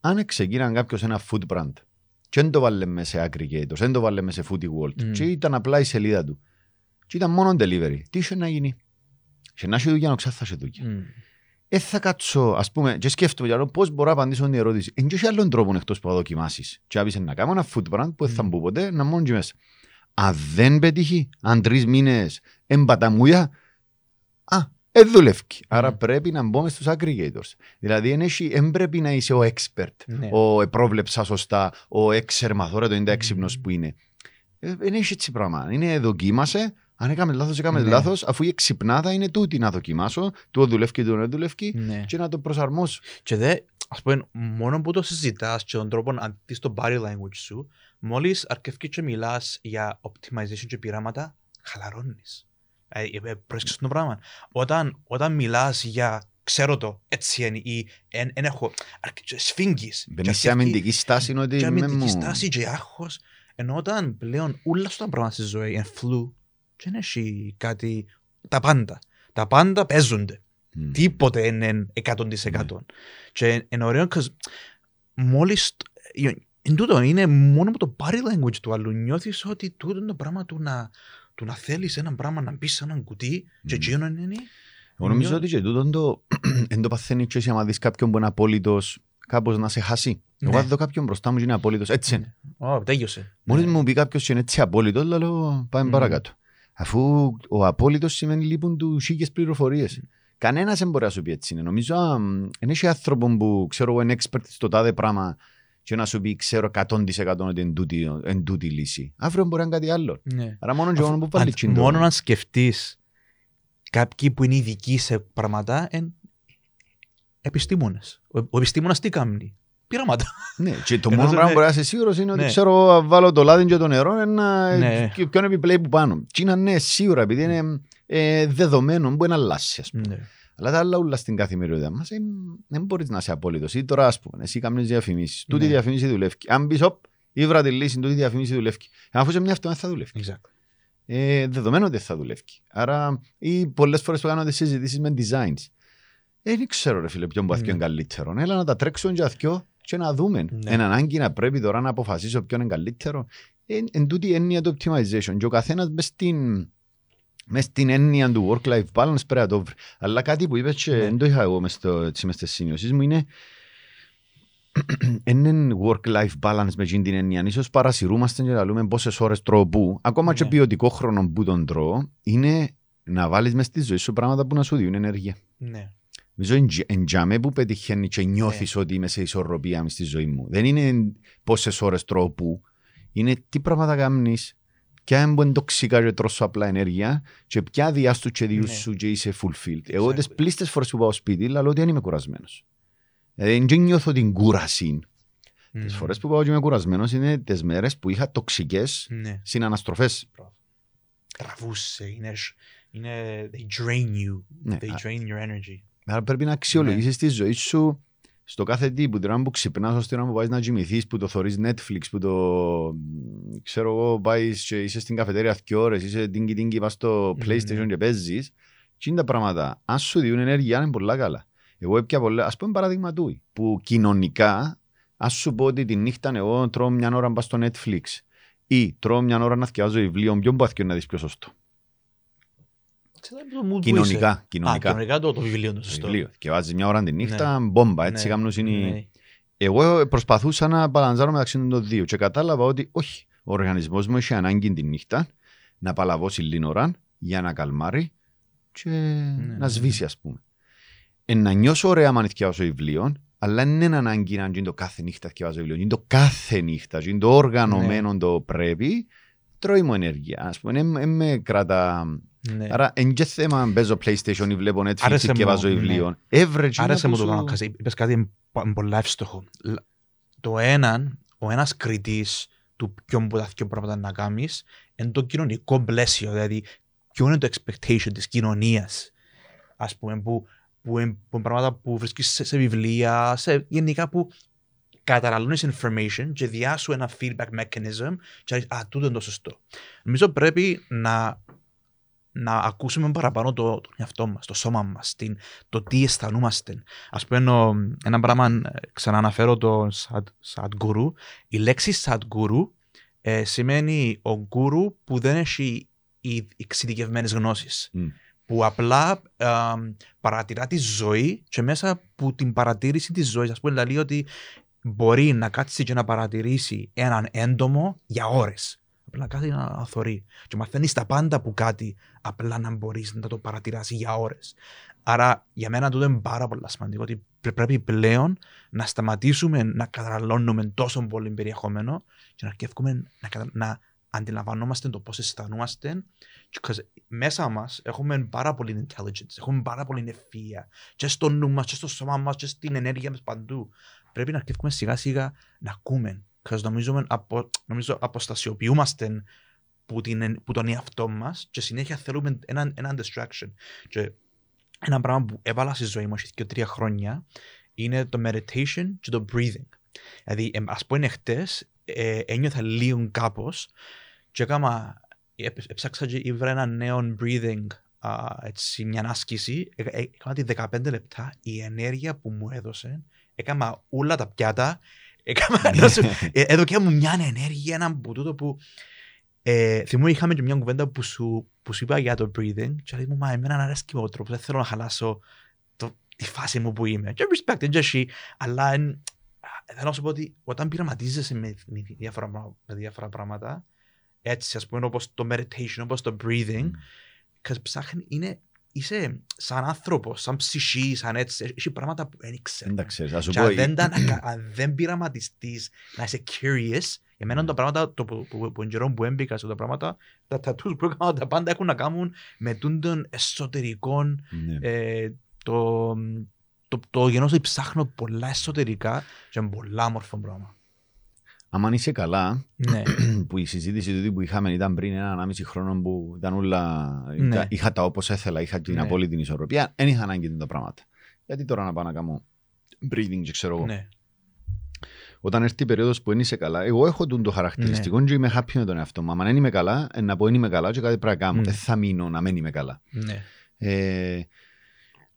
S1: αν ξεκίναν κάποιος ένα food brand και δεν το βάλε μέσα σε aggregators, δεν το βάλε μέσα σε foodie world
S2: Mm.
S1: και ήταν απλά η σελίδα του και ήταν μόνο delivery. Τι είχε να γίνει; Σε να έχει δουλειά, να ξάθα σε δουλειά.
S2: Μμ.
S1: ε, θα κάτσω, ας πούμε, και σκέφτομαι για το πώς μπορώ να απαντήσω την ερώτηση. Εν και έχει άλλον τρόπο εκτός που θα δοκιμάσεις. Και να πεις να κάνω ένα food brand που δεν θα
S2: Mm.
S1: μπω ποτέ, να μόνο και μέσα. Αν δεν πετύχει, αν τρεις μήνες εμπαταμούια, α, δεν δουλεύει. Άρα
S2: Mm.
S1: πρέπει να μπούμε στους aggregators. Δηλαδή, εν έχει- εν πρέπει να είσαι ο expert,
S2: Ναι.
S1: ο επρόβλεψα σωστά, ο έξερμα τώρα το είναι έξυπνος
S2: Mm.
S1: που είναι. Ε, Δεν έχει έτσι πράγμα. Είναι δοκίμασε, αν έκαμε λάθος, έκαμε
S2: Ναι.
S1: λάθος, αφού η εξυπνάδα είναι τούτη να δοκιμάσω, του δουλεύει και του δεν δουλεύει
S2: Ναι.
S1: και να το προσαρμόσω.
S2: Και δε, ας πούμε, μόνο που το συζητάς και τον τρόπο να δεις το body language σου, μόλις αρκεύει και μιλάς για optimization και πειράματα, χαλαρώνεις. Ε, ε, Πρόσεξε το πράγμα. Όταν, όταν μιλάς για ξέρω το, έτσι είναι, ή εν, εν έχω, αρκε- και σφίγγεις.
S1: Μπαίνει
S2: Και
S1: σε
S2: αρκεύει-
S1: αμυντική στάση είναι ότι
S2: και
S1: με
S2: αμυντική
S1: μου.
S2: στάση και άγχος. Ενώ όταν πλέον όλα αυτά τα πράγματα στη ζωή είναι φλου, δεν έχει κάτι, τα πάντα. Τα πάντα παίζονται.
S1: Μμ.
S2: Τίποτε είναι 100%.
S1: Ναι.
S2: Και είναι ωραίο, because μόλις, εν τούτο είναι μόνο με το body language του άλλου, νιώθεις ότι τούτο είναι το πράγμα του να, του να θέλεις ένα πράγμα να μπει σε έναν κουτί και
S1: Μμ.
S2: εκείνο είναι
S1: Εγώ νομίζω
S2: Νιώ-
S1: ότι και τούτον το εν το παθαίνεις και εσύ άμα δεις κάποιον που είναι απόλυτος κάπως να σε χάσει. Εγώ
S2: Ναι.
S1: αν δω κάποιον μπροστά μου και είναι απόλυτος, έτσι είναι.
S2: Ω, τέλειωσε.
S1: Μόλις
S2: Ναι.
S1: μου πει κάποιος και είναι έτσι απόλυτος, λέω πάμε
S2: Μμ.
S1: παρακάτω. Αφού ο απόλυτος σημαίνει λείπουν τους χίλιες πληροφορίες. Κανένας δεν μπορεί να σου πει έτσι είναι. Νομίζω δεν έχει άνθρωπο που ξέρω εγώ είναι expert στο τάδε πράγμα και να σου πει ξέρω 100% ότι είναι τούτη, είναι τούτη η λύση. Αύριο μπορεί να είναι κάτι άλλο.
S2: Ναι.
S1: Άρα μόνο και
S2: Αφού-
S1: μόνο που βάλει
S2: αν-
S1: τσίντο.
S2: Μόνο να σκεφτείς κάποιοι που είναι ειδικοί σε πράγματα είναι επιστήμονες. Ο, ο επιστήμονας τι κάνει. Πειράματα.
S1: Ναι, και το
S2: Ενώ
S1: μόνο
S2: σε-
S1: πράγμα
S2: ναι.
S1: που μπορεί να είσαι σίγουρος είναι ότι
S2: Ναι.
S1: ξέρω αν βάλω το λάδι και το νερό ένα,
S2: Ναι.
S1: και ποιον επιπλέει που πάνω. Τι είναι ναι, σίγουρα επειδή είναι ε, δεδομένο που είναι αλλάσει. ας πούμε.
S2: Ναι.
S1: Αλλά τα άλλα όλα στην καθημερινότητα μας δεν μπορείς να είσαι απόλυτος. Ή τώρα, ας πούμε, εσύ κάνεις διαφημίσεις. Τούτη η
S2: Ναι.
S1: διαφήμιση δουλεύει. Αν πεις, οπ, ήβρα τη λύση, τούτη η διαφήμιση δουλεύει. Αφούς σε μια αυτό δεν θα δουλεύει.
S2: Exactly.
S1: Ε, δεδομένο ότι δεν θα δουλεύει. Άρα, ή πολλές φορές που κάνω τις συζητήσεις με designs. Ε, δεν ξέρω, ρε φίλε, ποιον που
S2: Ναι.
S1: είναι καλύτερο. Έλα να τα τρέξω για δυο και να δούμε.
S2: Ναι.
S1: Εν ανάγκη να πρέπει τώρα να αποφασίσω ποιον είναι καλύτερο. Εν, εν τούτη η έννοια του optimization. Και ο καθένας μες στην, μες στην έννοια του work-life balance πρέπει να το βρει. Αλλά κάτι που είπες και
S2: Ναι.
S1: δεν το είχα εγώ μες, στο, έτσι, μες στις σημειώσεις μου είναι είναι work-life balance με εκείνη την έννοια. Ίσως παρασυρούμαστε και να λέμε πόσες ώρες τρώω πού. Ακόμα και
S2: Ναι.
S1: ποιοτικό χρόνο που τον τρώω είναι να βάλεις μες στη ζωή σου πράγματα που να σου δίνουν ενέργεια.
S2: Ναι.
S1: Νομίζω εν τζάμε που πετυχαίνεις και νιώθεις ότι είμαι σε ισορροπία μες στη ζωή μου. Δεν είναι πόσες ώρες τρώω πού. Είναι τι πράγματα κάνεις, ποια είναι που είναι τοξικά και τρώσω απλά ενέργεια και ποια διάστου και διούς
S2: Ναι.
S1: σου και είσαι fulfilled. Εγώ
S2: Exactly.
S1: τις πλήστες φορές που πάω σπίτι λέω ότι δεν είμαι κουρασμένος. Δηλαδή δεν νιώθω την κούραση. Τις
S2: Μμμ.
S1: φορές που πάω και είμαι κουρασμένος είναι τις μέρες που είχα τοξικές
S2: Ναι.
S1: συναναστροφές.
S2: Τραβούσες. Είναι, είναι, they drain you.
S1: Ναι.
S2: They
S1: Α-
S2: drain your energy.
S1: Άρα πρέπει να αξιολογήσεις τη ζωή σου στο κάθε τι, που την ώρα που ξυπνάς, ως την ώρα που πάει να κοιμηθείς, που το θωρείς Netflix, που το, μ, ξέρω εγώ, πάει και είσαι στην καφετέρια δύο ώρες, είσαι τίνκι τίνκι, πας στο
S2: Ναι.
S1: PlayStation και παίζεις. Τι είναι τα πράγματα. Αν σου δίνουν ενέργεια, είναι πολλά καλά. Εγώ έπια πολλά, ας πούμε παράδειγμα του, που κοινωνικά, ας σου πω ότι τη νύχτα εγώ τρώω μια ώρα να πάω στο Netflix ή τρώω μια ώρα να θυκιάζω βιβλίο, ποιον πάθει να δεις πιο σωστό.
S2: Ξέρετε το mood που είσαι.
S1: Κοινωνικά,
S2: Α,
S1: κοινωνικά.
S2: κοινωνικά το, το βιβλίο είναι σωστό.
S1: Βιβλίο. Και βάζεις μια ώρα τη νύχτα, μπόμπα, έτσι
S2: Ναι.
S1: κάνουν είναι...
S2: Ναι.
S1: Εγώ προσπαθούσα να μπαλαντζάρω μεταξύ των δύο και κατάλαβα ότι όχι. Ο οργανισμός μου έχει ανάγκη τη νύχτα να παλαβώσει λίγη ώρα για να καλμάρει και
S2: ναι,
S1: να σβήσει ας πούμε. Ε, να νιώσω ωραία αν θυκιάσω βιβλίο, αλλά δεν είναι ανάγκη να γίνει το κάθε νύχτα θυκιάζω βιβλίο. Είναι το κάθε νύχτα, είναι το οργανωμένο το πρέπει, τρώει μου ενέργεια. Ας πούμε, δεν με κρατά...
S2: Ναι.
S1: Άρα, εν και θέμα παίζω PlayStation ή βλέπω Netflix
S2: Άρεσε
S1: και
S2: μου,
S1: βάζω
S2: ναι.
S1: βιβλίο. Έβρε εκείνα
S2: Άρεσε
S1: που
S2: μου το
S1: σου-
S2: πράγμα. kasi Είπες κάτι πο- πολύ εύστοχο. Λ- Το έναν, ο ένας κριτής του ποιον που τα δύο πράγματα να κάνεις είναι το κοινωνικό πλαίσιο. Δηλαδή, ποιο είναι το expectation της κοινωνίας. Ας πούμε, που, που, είναι, που είναι πράγματα που βρίσκεις σε, σε βιβλία, σε, γενικά που καταναλώνεις information και διάσου ένα feedback mechanism και λες, α, τούτο είναι το σωστό. Νομίζω πρέπει να, να ακούσουμε παραπάνω το, τον εαυτό μας, το σώμα μας, την, το τι αισθανόμαστε. Ας πούμε, ο- ένα πράγμα, ε, ξανααναφέρω το Sad- Sadhguru. Η λέξη Sadhguru ε, σημαίνει ο γκουρου που δεν έχει οι εξειδικευμένες γνώσεις.
S1: Μμ.
S2: που απλά α, παρατηρά τη ζωή και μέσα από την παρατήρηση της ζωής, ας πούμε, λέει ότι μπορεί να κάτσει και να παρατηρήσει έναν έντομο για ώρες. Απλά κάτι να θωρεί. Και μαθαίνεις τα πάντα που κάτι απλά να μπορείς να το παρατηράσει για ώρες. Άρα για μένα τούτο είναι πάρα πολύ σημαντικό ότι πρέπει πλέον να σταματήσουμε να καταναλώνουμε τόσο πολύ περιεχόμενο και να αρκεύουμε να, κατα... να αντιλαμβανόμαστε το πώς αισθανόμαστε. Και μέσα μας έχουμε πάρα πολύ intelligence, έχουμε πάρα πολύ ευφυα. Και στο νου μας, και στο σώμα μας, και στην ενέργεια μας παντού. Πρέπει να αρκεύουμε σιγά σιγά να ακούμε because νομίζω, απο, νομίζω αποστασιοποιούμαστε που, την, που τον εαυτό μας και συνέχεια θέλουμε έναν, έναν distraction. Και ένα πράγμα που έβαλα στη ζωή μου και τρία χρόνια είναι το meditation και το breathing. Δηλαδή, ας πούμε, χτες ε, ένιωθα λίγο κάπως και έκανα, έψαξα και ήβρα ένα νέο breathing uh, έτσι, μια άσκηση, έκανα τη 15 λεπτά, η ενέργεια που μου έδωσε, έκανα όλα τα πιάτα, εδώ και μου μια ενέργεια, ένα από τούτο που ε, θυμώ είχαμε και μια κουβέντα που σου, που σου είπα για το breathing και λέει μου, μα εμένα αρέσει και ο τρόπος, δεν θέλω να χαλάσω το, τη φάση μου που είμαι. Και respect, δεν εσύ, αλλά εν, θέλω να σου πω ότι όταν πειραματίζεσαι με, με, διάφορα, με διάφορα πράγματα, έτσι ας πούμε όπως το meditation, όπως το breathing, mm. ψάχνει, είναι είσαι σαν άνθρωπος, σαν ψυχή, σαν έτσι. Έχει πράγματα που δεν ξέρω.
S1: Δεν ξέρεις. Α σου
S2: πω. Αν δεν πειραματιστείς να είσαι curious, για μένα τα πράγματα το, που, που, που, καιρό που έμπηκα σε τα πράγματα, τα tattoos που έκανα τα πάντα έχουν να κάνουν με τον εσωτερικό. Ναι. Ε, το, το, το γενό ότι ψάχνω πολλά εσωτερικά και είναι πολλά όμορφο πράγμα.
S1: Αν είσαι καλά,
S2: ναι.
S1: που η συζήτηση του που είχαμε ήταν πριν ένα μισή χρόνο που ήταν όλα. Ναι. Είχα τα όπως ήθελα, είχα την ναι. απόλυτη ισορροπία, δεν είχα ανάγκη τα πράγματα. Γιατί τώρα να πάω να κάνω breathing και ξέρω εγώ.
S2: Ναι.
S1: Όταν έρθει η περίοδος που δεν είσαι καλά, εγώ έχω τον το χαρακτηριστικό ναι. και είμαι happy με τον εαυτό μου. Αν δεν είμαι καλά, να πω δεν είμαι καλά και κάτι πρέπει να κάνω. Δεν θα μείνω να μην είμαι καλά.
S2: Ναι.
S1: Ε,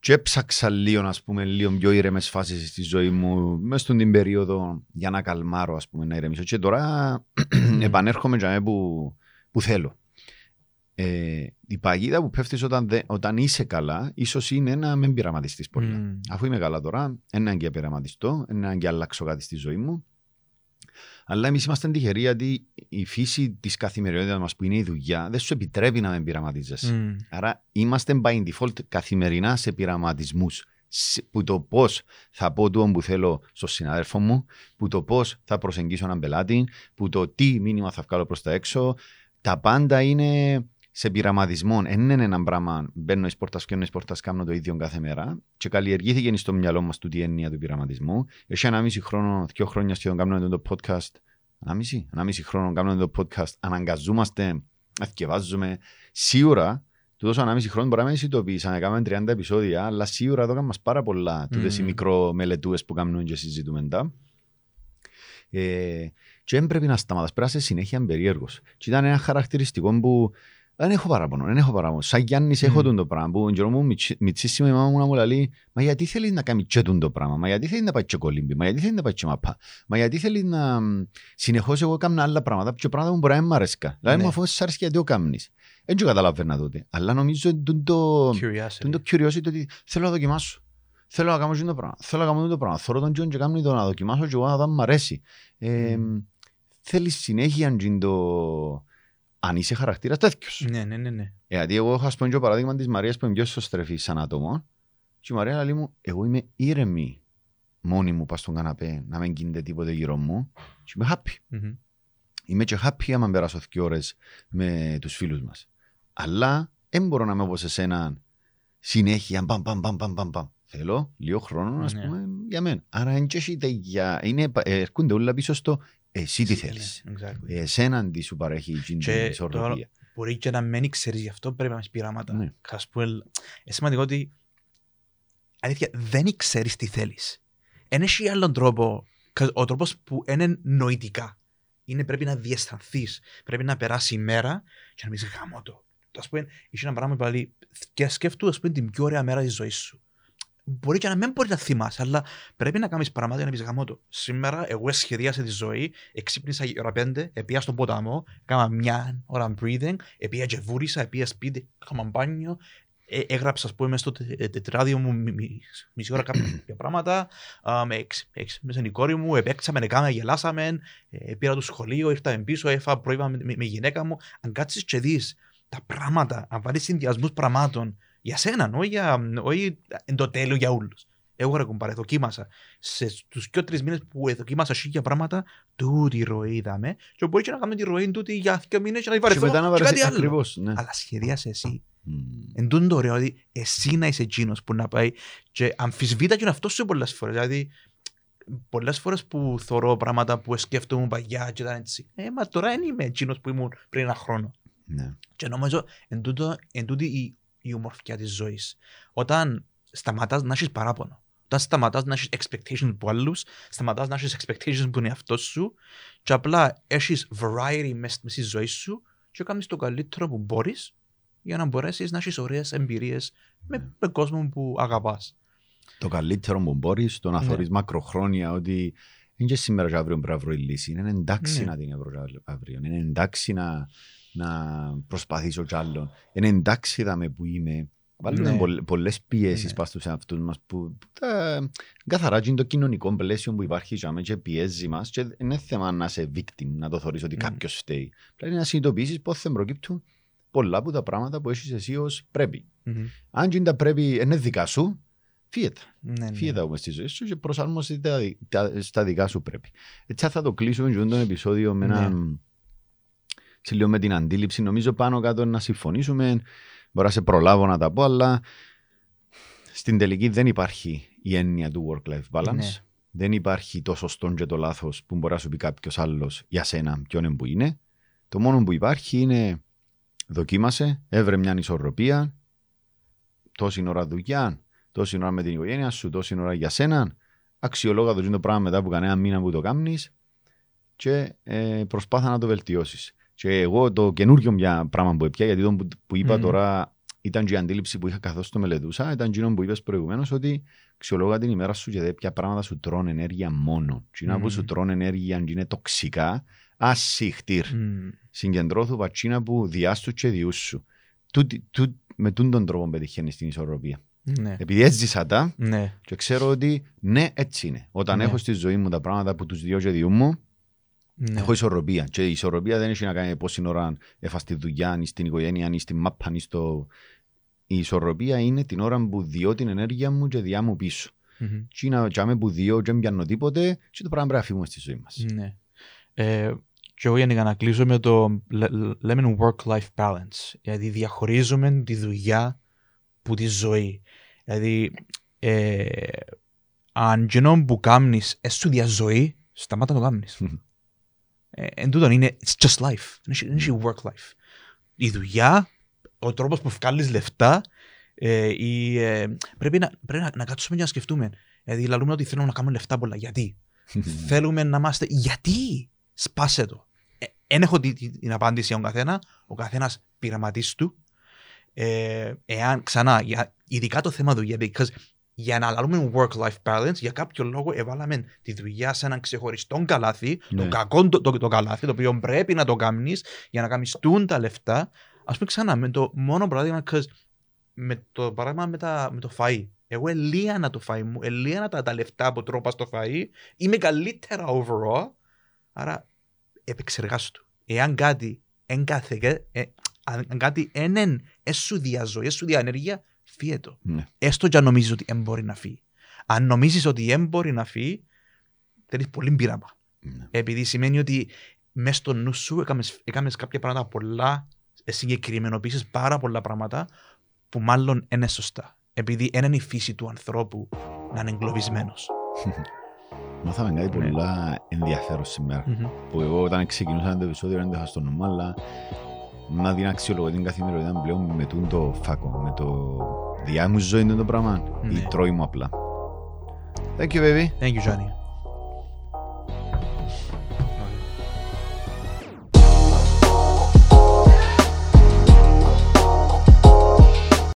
S1: και έψαξα λίγο, ας πούμε, λίγο πιο ήρεμες φάσεις στη ζωή μου μέσα στην περίοδο για να καλμάρω, ας πούμε, να ηρεμήσω. Και τώρα επανέρχομαι για που, που θέλω. Ε, η παγίδα που πέφτεις όταν, όταν είσαι καλά, ίσως είναι να μην πειραματιστείς πολύ. Mm. Αφού είμαι καλά τώρα, ένα και πειραματιστώ, ένα και αλλάξω κάτι στη ζωή μου. Αλλά εμείς είμαστε τυχεροί γιατί η φύση της καθημερινότητας μας που είναι η δουλειά δεν σου επιτρέπει να μην πειραματίζεσαι. Mm. Άρα είμαστε by default καθημερινά σε πειραματισμούς. Που το πώς θα πω το που θέλω στον συνάδελφο μου, που το πώς θα προσεγγίσω έναν πελάτη, που το τι μήνυμα θα βγάλω προς τα έξω. Τα πάντα είναι σε πειραματισμό. Δεν είναι ένα πράγμα. Μπαίνω εις πόρτας, και εις πόρτας, κάνω το ίδιο κάθε μέρα. Και καλλιεργήθηκε στο μυαλό μας του τι έννοια του πειραματισμού. Έχει ένα μισή χρόνο, δύο χρόνια σχεδόν κάνουμε το podcast. Ένα μισή, ένα μισή χρόνο κάνουμε το podcast. Αναγκαζόμαστε να θυκευάζουμε. Σίγουρα, του δώσω ένα μισή χρόνο μπορεί να μην συνειδητοποιήσαμε. Κάνουμε 30 επεισόδια, αλλά σίγουρα εδώ κάνουμε πάρα πολλά. Mm. Τούτες οι μικρομελετούες που κάνουμε και συζητούμε τα. Ε, και δεν πρέπει να σταματάς, πρέπει να είσαι συνέχεια περίεργος. Και ήταν ένα χαρακτηριστικό που δεν έχω παράπονο, δεν έχω παράπονο. Σαν Γιάννης mm. έχω τον το πράγμα που ο μου μητσίσιμο η μάμα μου να μου λέει «Μα γιατί θέλεις να κάνει και τον το πράγμα, μα γιατί θέλεις να πάει και κολύμπι, μα γιατί θέλεις να πάει και μαπά, μα γιατί θέλεις να συνεχώς εγώ κάνω άλλα πράγματα και πράγματα που μπορεί να μην μ' αρέσκα». Δηλαδή μου αφού σε αρέσει γιατί το κάνεις. Δεν το καταλαβαίνω τότε, αλλά νομίζω τον το curiosity ότι θέλω να δοκιμάσω. Θέλω να κάνω το πράγμα, θέλω να κάνω το πράγμα, θέλω τον και κάνω το να δοκιμάσω και εγώ να δω αν μ' αρέσει. Ε, θέλεις συνέχεια το αν είσαι χαρακτήρας τέτοιος.
S2: Ναι, ναι, ναι. ναι.
S1: Γιατί εγώ έχω πούμε το παράδειγμα της Μαρίας που είναι πιο σωστρεφή σαν άτομο. Και η Μαρία λέει μου, εγώ είμαι ήρεμη μόνη μου πας στον καναπέ, να μην γίνεται τίποτε γύρω μου. Και είμαι happy. Mm-hmm. Είμαι και happy άμα περάσω δύο ώρες με τους φίλους μας. Αλλά δεν μπορώ να είμαι όπως εσένα συνέχεια μπαμ, μπαμ, μπαμ, μπαμ, μπαμ. Θέλω λίγο χρόνο, ας ναι. πούμε, για μένα. Άρα είναι, έρχονται όλα πίσω στο εσύ τι θέλεις. Εσέναν τι σου παρέχει η ισορροπία.
S2: Μπορεί και να μην ξέρεις γι' αυτό πρέπει να έχεις πειράματα. Ναι. Είναι σημαντικό ότι αλήθεια δεν ξέρεις τι θέλεις. Δεν έχει άλλον τρόπο. Ο τρόπος που είναι νοητικά. Είναι πρέπει να διαισθανθείς. Πρέπει να περάσει η μέρα και να μην γάμο το. Α πούμε, είσαι ένα πράγμα που λέει και σκέφτου την πιο ωραία μέρα της ζωής σου μπορεί και να μην μπορείς να θυμάσαι, αλλά πρέπει να κάνεις πράγματα για να πεις γαμώ το. Σήμερα εγώ σχεδίασα τη ζωή, εξύπνησα η ώρα πέντε, επία στον ποταμό, έκανα μια ώρα breathing, επία και βούρισα, επία σπίτι, έκανα μπάνιο, ε, έγραψα, ας πούμε, μες στο τε- ε, τετράδιο μου μι- μι- μισή ώρα κάποια πράγματα. Α, με εξ- εξ- Μέσα είναι η κόρη μου, επέξαμε, έκαμε, γελάσαμε, ε, πήρα το σχολείο, ήρθαμε πίσω, έφαγα πρόβα με, με, με γυναίκα μου. Αν κάτσεις και δεις τα πράγματα, αν βάλεις συνδυασμούς πραγμάτων για σένα, όχι, για, όχι εν το τέλειο για όλους. Εγώ ρε κουμπάρε, δοκίμασα. Σε τους πιο τρεις μήνες που ε, δοκίμασα χίλια πράγματα, τούτη ροή είδαμε και μπορεί και να κάνουμε τη ροή τούτη για δύο μήνες και να
S1: Και
S2: βαρεθώ
S1: μετά να
S2: και κάτι
S1: βαρεθεί
S2: άλλο.
S1: ακριβώς. Ναι.
S2: Αλλά σχεδίασε εσύ.
S1: Μμμ.
S2: Εν τούτο το ωραίο, ότι εσύ να είσαι εκείνος που να πάει και αμφισβήτα και αυτός σου πολλές φορές. Δηλαδή, πολλές φορές που θωρώ πράγματα που σκέφτομαι παγιά και ήταν έτσι. Ε, μα τώρα δεν είμαι εκείνος που ήμουν πριν ένα χρόνο.
S1: Ναι.
S2: Και νομίζω εν, τούτο, εν τούτη η, η ομορφιά της ζωής. Όταν σταματάς να έχεις παράπονο, όταν σταματάς να έχεις expectations από άλλους, σταματάς να έχεις expectations από τον εαυτό σου και απλά έχεις variety μες μες στη ζωή σου και κάνεις το καλύτερο που μπορείς για να μπορέσεις να έχεις ωραίες εμπειρίες με, με κόσμο που αγαπάς.
S1: Το καλύτερο που μπορείς, το να
S2: Ναι.
S1: θεωρείς μακροχρόνια ότι είναι και σήμερα και αύριο πρέπει να βρω η λύση. Είναι εντάξει
S2: Ναι.
S1: να την βρω αύριο. Είναι εντάξει να, να προσπαθήσω κι άλλον. Είναι εντάξει δάμε που είμαι. Βάλουμε
S2: Ναι.
S1: πολλ- πολλές πιέσεις
S2: Ναι.
S1: πάνω στους εαυτούς μας που τα, καθαρά και είναι το κοινωνικό πλαίσιο που υπάρχει και, και πιέζει μας και δεν είναι θέμα να είσαι victim, να το θεωρείς ότι
S2: Mm.
S1: κάποιος φταίει. Πρέπει να συνειδητοποιήσεις πώς θα προκύπτουν πολλά από τα πράγματα που έχεις εσύ ως πρέπει.
S2: Μμμ.
S1: Αν και τα πρέπει είναι δικά σου, φύγε τα.
S2: Ναι, ναι.
S1: Φύγε τα όμως στη ζωή σου και προσάρμοσε τα, τα, στα δικά σου πρέπει. Έτσι θα το κλείσουμε και το επεισόδιο με, ένα,
S2: Ναι.
S1: Σε λίγο με την αντίληψη. Νομίζω πάνω κάτω να συμφωνήσουμε. Μπορώ να σε προλάβω να τα πω, αλλά στην τελική δεν υπάρχει η έννοια του work-life balance.
S2: Ναι.
S1: Δεν υπάρχει το σωστό και το λάθος που μπορεί να σου πει κάποιος άλλος για σένα ποιον είναι που είναι. Το μόνο που υπάρχει είναι δοκίμασε, έβρε μια ισορροπία, τόση ώρα δουλειά, τόση ώρα με την οικογένεια σου, τόση ώρα για σένα. Αξιολόγα το το πράγμα μετά που κανένα μήνα που το κάνεις και ε, προσπάθα να το βελτιώσεις. Και εγώ το καινούριο μια πράγμα που έπια, γιατί το που, που είπα
S2: Μμμ.
S1: τώρα ήταν και η αντίληψη που είχα καθώς το μελετούσα, ήταν εκείνο που είπες προηγουμένως ότι αξιολόγα την ημέρα σου και δε ποια πράγματα σου τρώνε ενέργεια μόνο. Τι να που
S2: Μμμ.
S1: σου τρώνε ενέργεια και είναι τοξικά, ασύχτηρ.
S2: Μμμ.
S1: Συγκεντρώθου βατσίνα που διάστου και διούς σου. Τούτη- τούt- με τούν τον τρόπο πετυχαίνεις την ισορροπία.
S2: Ναι.
S1: Επειδή έζησα τα
S2: Ναι.
S1: και ξέρω ότι ναι, έτσι είναι. Όταν
S2: Ναι.
S1: έχω στη ζωή μου τα πράγματα που τους δύο και διού μου,
S2: Ναι.
S1: έχω ισορροπία. Και η ισορροπία δεν έχει να κάνει πόση ώρα έφας στη δουλειά, ή στην οικογένεια, ή στη μάπα, ή στο... Η ισορροπία είναι την ώρα που διώ την ενέργεια μου και διά μου πίσω.
S2: Μμμ.
S1: Και να τζάμε που διώ και δεν πιάνω τίποτε και το πράγμα πρέπει να φύγουμε στη ζωή μας.
S2: Ναι. Ε, και εγώ για να κλείσω με το λέ- λέμε work-life balance. Δηλαδή διαχωρίζουμε τη δουλειά που τη ζωή. Δηλαδή ε, αν γίνον που κάνεις έσου διαζωή, σταμάτα να το κάνεις. Ε, εν τούτον είναι it's just life. Δεν έχει- δεν έχει work life. Η δουλειά, ο τρόπος που βγάλεις λεφτά, ε, η, ε, πρέπει, να, πρέπει να, να κάτσουμε και να σκεφτούμε. Δηλαδή, λαλούμε ότι θέλουμε να κάνουμε λεφτά πολλά. Γιατί; Θέλουμε να είμαστε. Γιατί; Σπάσε το. Δεν έχω τη- τη- την απάντηση για τον καθένα. Ο καθένας πειραματίσει του. Ε, εάν ξανά, για, ειδικά το θέμα δουλειά, because για να λαλούμε work-life balance, για κάποιο λόγο εβάλαμε τη δουλειά σε έναν ξεχωριστό καλάθι,
S1: Ναι.
S2: το κακό το, το, το καλάθι, το οποίο πρέπει να το κάνεις για να κάνεις τούν τα λεφτά. Α πούμε ξανά, με το μόνο παράδειγμα, 'cause με το παράδειγμα με, τα, με το φαΐ. Εγώ ελίανα το φαΐ μου, ελίανα τα, τα λεφτά που τρώω πας στο φαΐ, είμαι καλύτερα overall, άρα επεξεργάσου του. Εάν κάτι εν κάθε, ε, αν αν κάτι εν έσου διαζωή, έσου διανέργεια, φύγε το.
S1: Ναι.
S2: Έστω και αν νομίζεις ότι δεν μπορεί να φύγει. Αν νομίζεις ότι δεν μπορεί να φύγει, θέλεις πολύ πείραμα.
S1: Ναι.
S2: Επειδή σημαίνει ότι μέσα στο νου σου έκαμες, έκαμες κάποια πράγματα πολλά, συγκεκριμενοποίησες πάρα πολλά πράγματα που μάλλον είναι σωστά. Επειδή δεν είναι η φύση του ανθρώπου να είναι εγκλωβισμένος.
S1: Μάθαμε κάτι
S2: Ναι.
S1: πολλά ενδιαφέρον σήμερα. Που εγώ όταν ξεκινούσα το επεισόδιο δεν το είχα στο νου, αλλά να την αξιολογώ την καθημερινότητα πλέον με τούν το φάκο, με το διά μου ζωή είναι το πράγμα
S2: Ναι.
S1: ή τρώει μου απλά. Thank you baby.
S2: Thank you, Johnny.